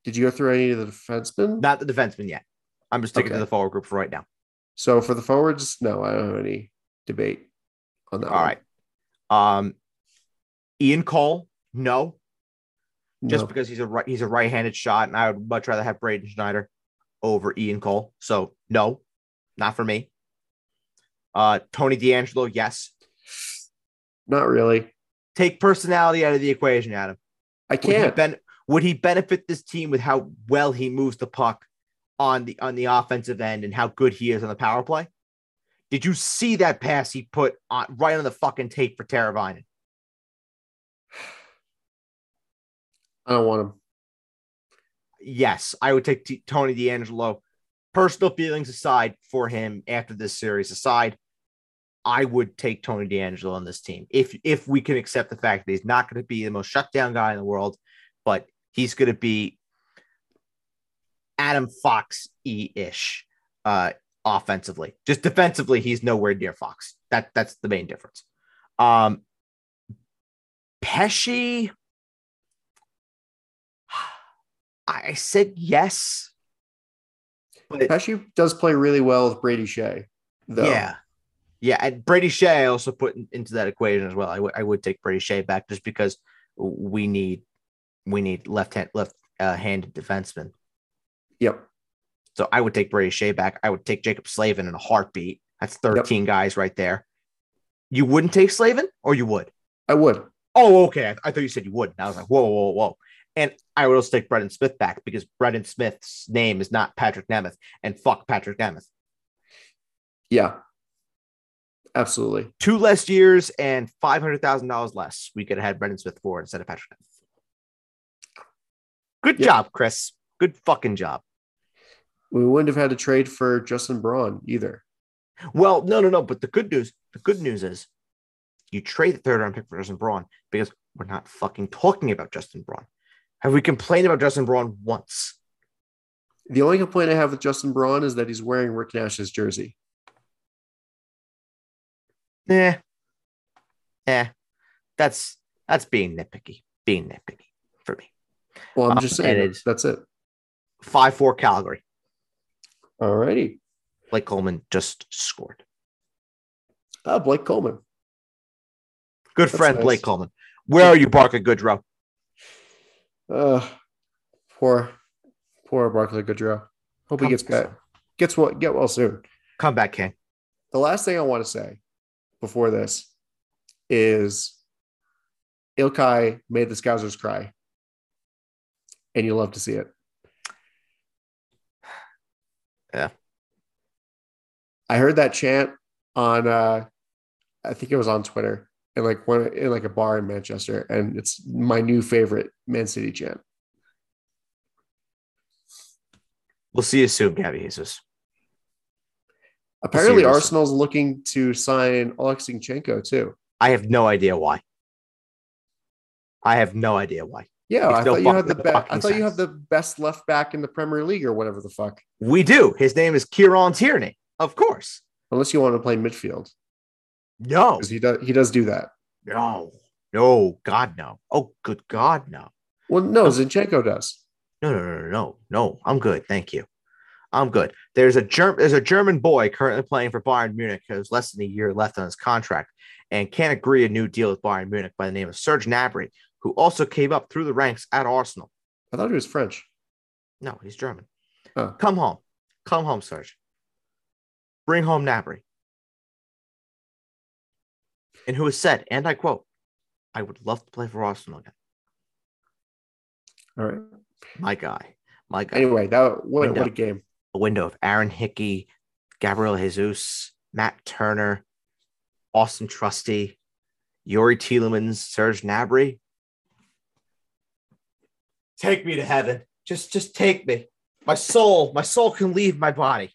Speaker 2: did you go through any of the defensemen?
Speaker 3: Not the defensemen yet. I'm just sticking to the forward group for right now.
Speaker 2: So for the forwards, no, I don't have any debate on that.
Speaker 3: All right. Um, Ian Cole, no, just
Speaker 2: No.
Speaker 3: because he's a right, he's a right-handed shot, and I would much rather have Braden Schneider over Ian Cole. So no, not for me. Uh, Tony DeAngelo, yes.
Speaker 2: Not really.
Speaker 3: Take personality out of the equation, Adam.
Speaker 2: I
Speaker 3: Would he,
Speaker 2: can't.
Speaker 3: ben- would he benefit this team with how well he moves the puck on the on the offensive end and how good he is on the power play? Did you see that pass he put on right on the fucking tape for Teravainen?
Speaker 2: I don't want him.
Speaker 3: yes, I would take T- Tony DeAngelo. Personal feelings aside for him after this series aside, I would take Tony DeAngelo on this team if if we can accept the fact that he's not going to be the most shut down guy in the world, but he's going to be Adam Fox e ish uh, offensively. Just defensively, he's nowhere near Fox. That that's the main difference. Um, Pesce. I said yes. But
Speaker 2: Pesce does play really well with Brady Skjei, though.
Speaker 3: yeah. Yeah. And Brady Skjei I also put in- into that equation as well. I would I would take Brady Skjei back just because we need we need left hand left uh, handed defensemen.
Speaker 2: Yep.
Speaker 3: So I would take Brady Skjei back. I would take Jaccob Slavin in a heartbeat. That's 13 guys right there. You wouldn't take Slavin or you would?
Speaker 2: I would.
Speaker 3: Oh, okay. I, I thought you said you would. And I was like, whoa, whoa, whoa. And I would also take Brendan Smith back because Brendan Smith's name is not Patrik Nemeth. And fuck Patrik Nemeth.
Speaker 2: Yeah. Absolutely.
Speaker 3: Two less years and $500,000 less. We could have had Brendan Smith for instead of Patrik Nemeth. Good
Speaker 2: Yep.
Speaker 3: job, Chris. Good fucking job.
Speaker 2: We wouldn't have had to trade for Justin Braun either.
Speaker 3: Well, no, no, no. But the good news, the good news is you trade the third round pick for Justin Braun because we're not fucking talking about Justin Braun. Have we complained about Justin Braun once?
Speaker 2: The only complaint I have with Justin Braun is that he's wearing Rick Nash's jersey.
Speaker 3: Yeah. Yeah. That's that's being nitpicky. Being nitpicky for me.
Speaker 2: Well, I'm
Speaker 3: Um,
Speaker 2: just saying that's it.
Speaker 3: Five four Calgary.
Speaker 2: All righty.
Speaker 3: Blake Coleman just scored.
Speaker 2: Ah, Blake Coleman.
Speaker 3: Good
Speaker 2: That's
Speaker 3: friend
Speaker 2: nice.
Speaker 3: Blake Coleman. Where are you, Barclay Goodrow?
Speaker 2: Uh, poor, poor Barclay Goodrow. Hope he gets back. Gets what? Get well soon.
Speaker 3: Come back, King.
Speaker 2: The last thing I want to say before this is Ilkay made the Scousers cry, and you love to see it.
Speaker 3: Yeah.
Speaker 2: I heard that chant on. uh I think it was on Twitter and like one in like a bar in Manchester, and it's my new favorite Man City chant.
Speaker 3: We'll see you soon, Gabby Jesus.
Speaker 2: Apparently,
Speaker 3: Seriously.
Speaker 2: Arsenal's looking to sign Oleksinchenko too.
Speaker 3: I have no idea why. I have no idea why.
Speaker 2: Yeah, I thought you had the best. I thought you have the best left back in the Premier League or whatever the fuck.
Speaker 3: We do. His name is Kieran Tierney. Of course.
Speaker 2: Unless you want to play midfield,
Speaker 3: No.
Speaker 2: because he does. He does do that.
Speaker 3: No. No. God, no. Oh, good God, no.
Speaker 2: Well, no, oh. Zinchenko does.
Speaker 3: No, no, no, no, no, no. I'm good. Thank you. I'm good. There's a Germ- there's a German boy currently playing for Bayern Munich who has less than a year left on his contract, and can't agree a new deal with Bayern Munich by the name of Serge Gnabry, who also came up through the ranks at Arsenal.
Speaker 2: I thought he was French.
Speaker 3: No, he's German.
Speaker 2: Oh.
Speaker 3: Come home. Come home, Serge. Bring home Gnabry. And who has said, and I quote, I would love to play for Arsenal again.
Speaker 2: All right.
Speaker 3: My guy. My guy.
Speaker 2: Anyway, that what,
Speaker 3: Window.
Speaker 2: what a game.
Speaker 3: a window of Aaron Hickey, Gabriel Jesus, Matt Turner, Austin Trusty, Youri Tielemans, Serge Gnabry. Take me to heaven. Just, just take me. My soul, my soul can leave my body.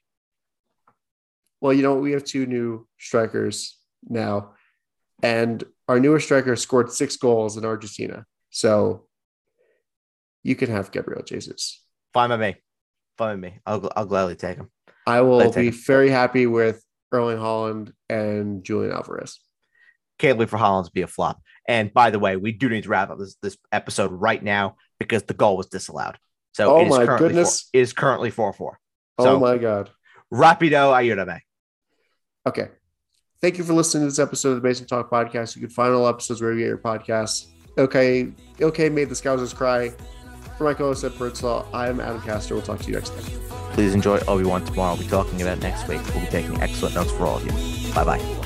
Speaker 2: Well, you know, we have two new strikers now, and our newest striker scored six goals in Argentina. So you can have Gabriel Jesus.
Speaker 3: Fine by me. Fine by me. I'll, I'll gladly take him.
Speaker 2: I will be
Speaker 3: him.
Speaker 2: very happy with Erling Haaland and Julian Alvarez.
Speaker 3: Can't wait for Haaland to be a flop. And by the way, we do need to wrap up this, this episode right now because the goal was disallowed. So
Speaker 2: Oh
Speaker 3: it is
Speaker 2: my
Speaker 3: currently
Speaker 2: goodness.
Speaker 3: Four, is currently 4 4.
Speaker 2: oh my God.
Speaker 3: Rapido ayúdame.
Speaker 2: Okay. Thank you for listening to this episode of the Basement Talk podcast. You can find all episodes wherever you get your podcasts. Okay. Okay. Made the Scousers cry. For my co host at I'm Adam Castor. We'll talk to you next time.
Speaker 3: Please enjoy Obi Wan tomorrow. We'll be talking about next week. We'll be taking excellent notes for all of you. Bye bye.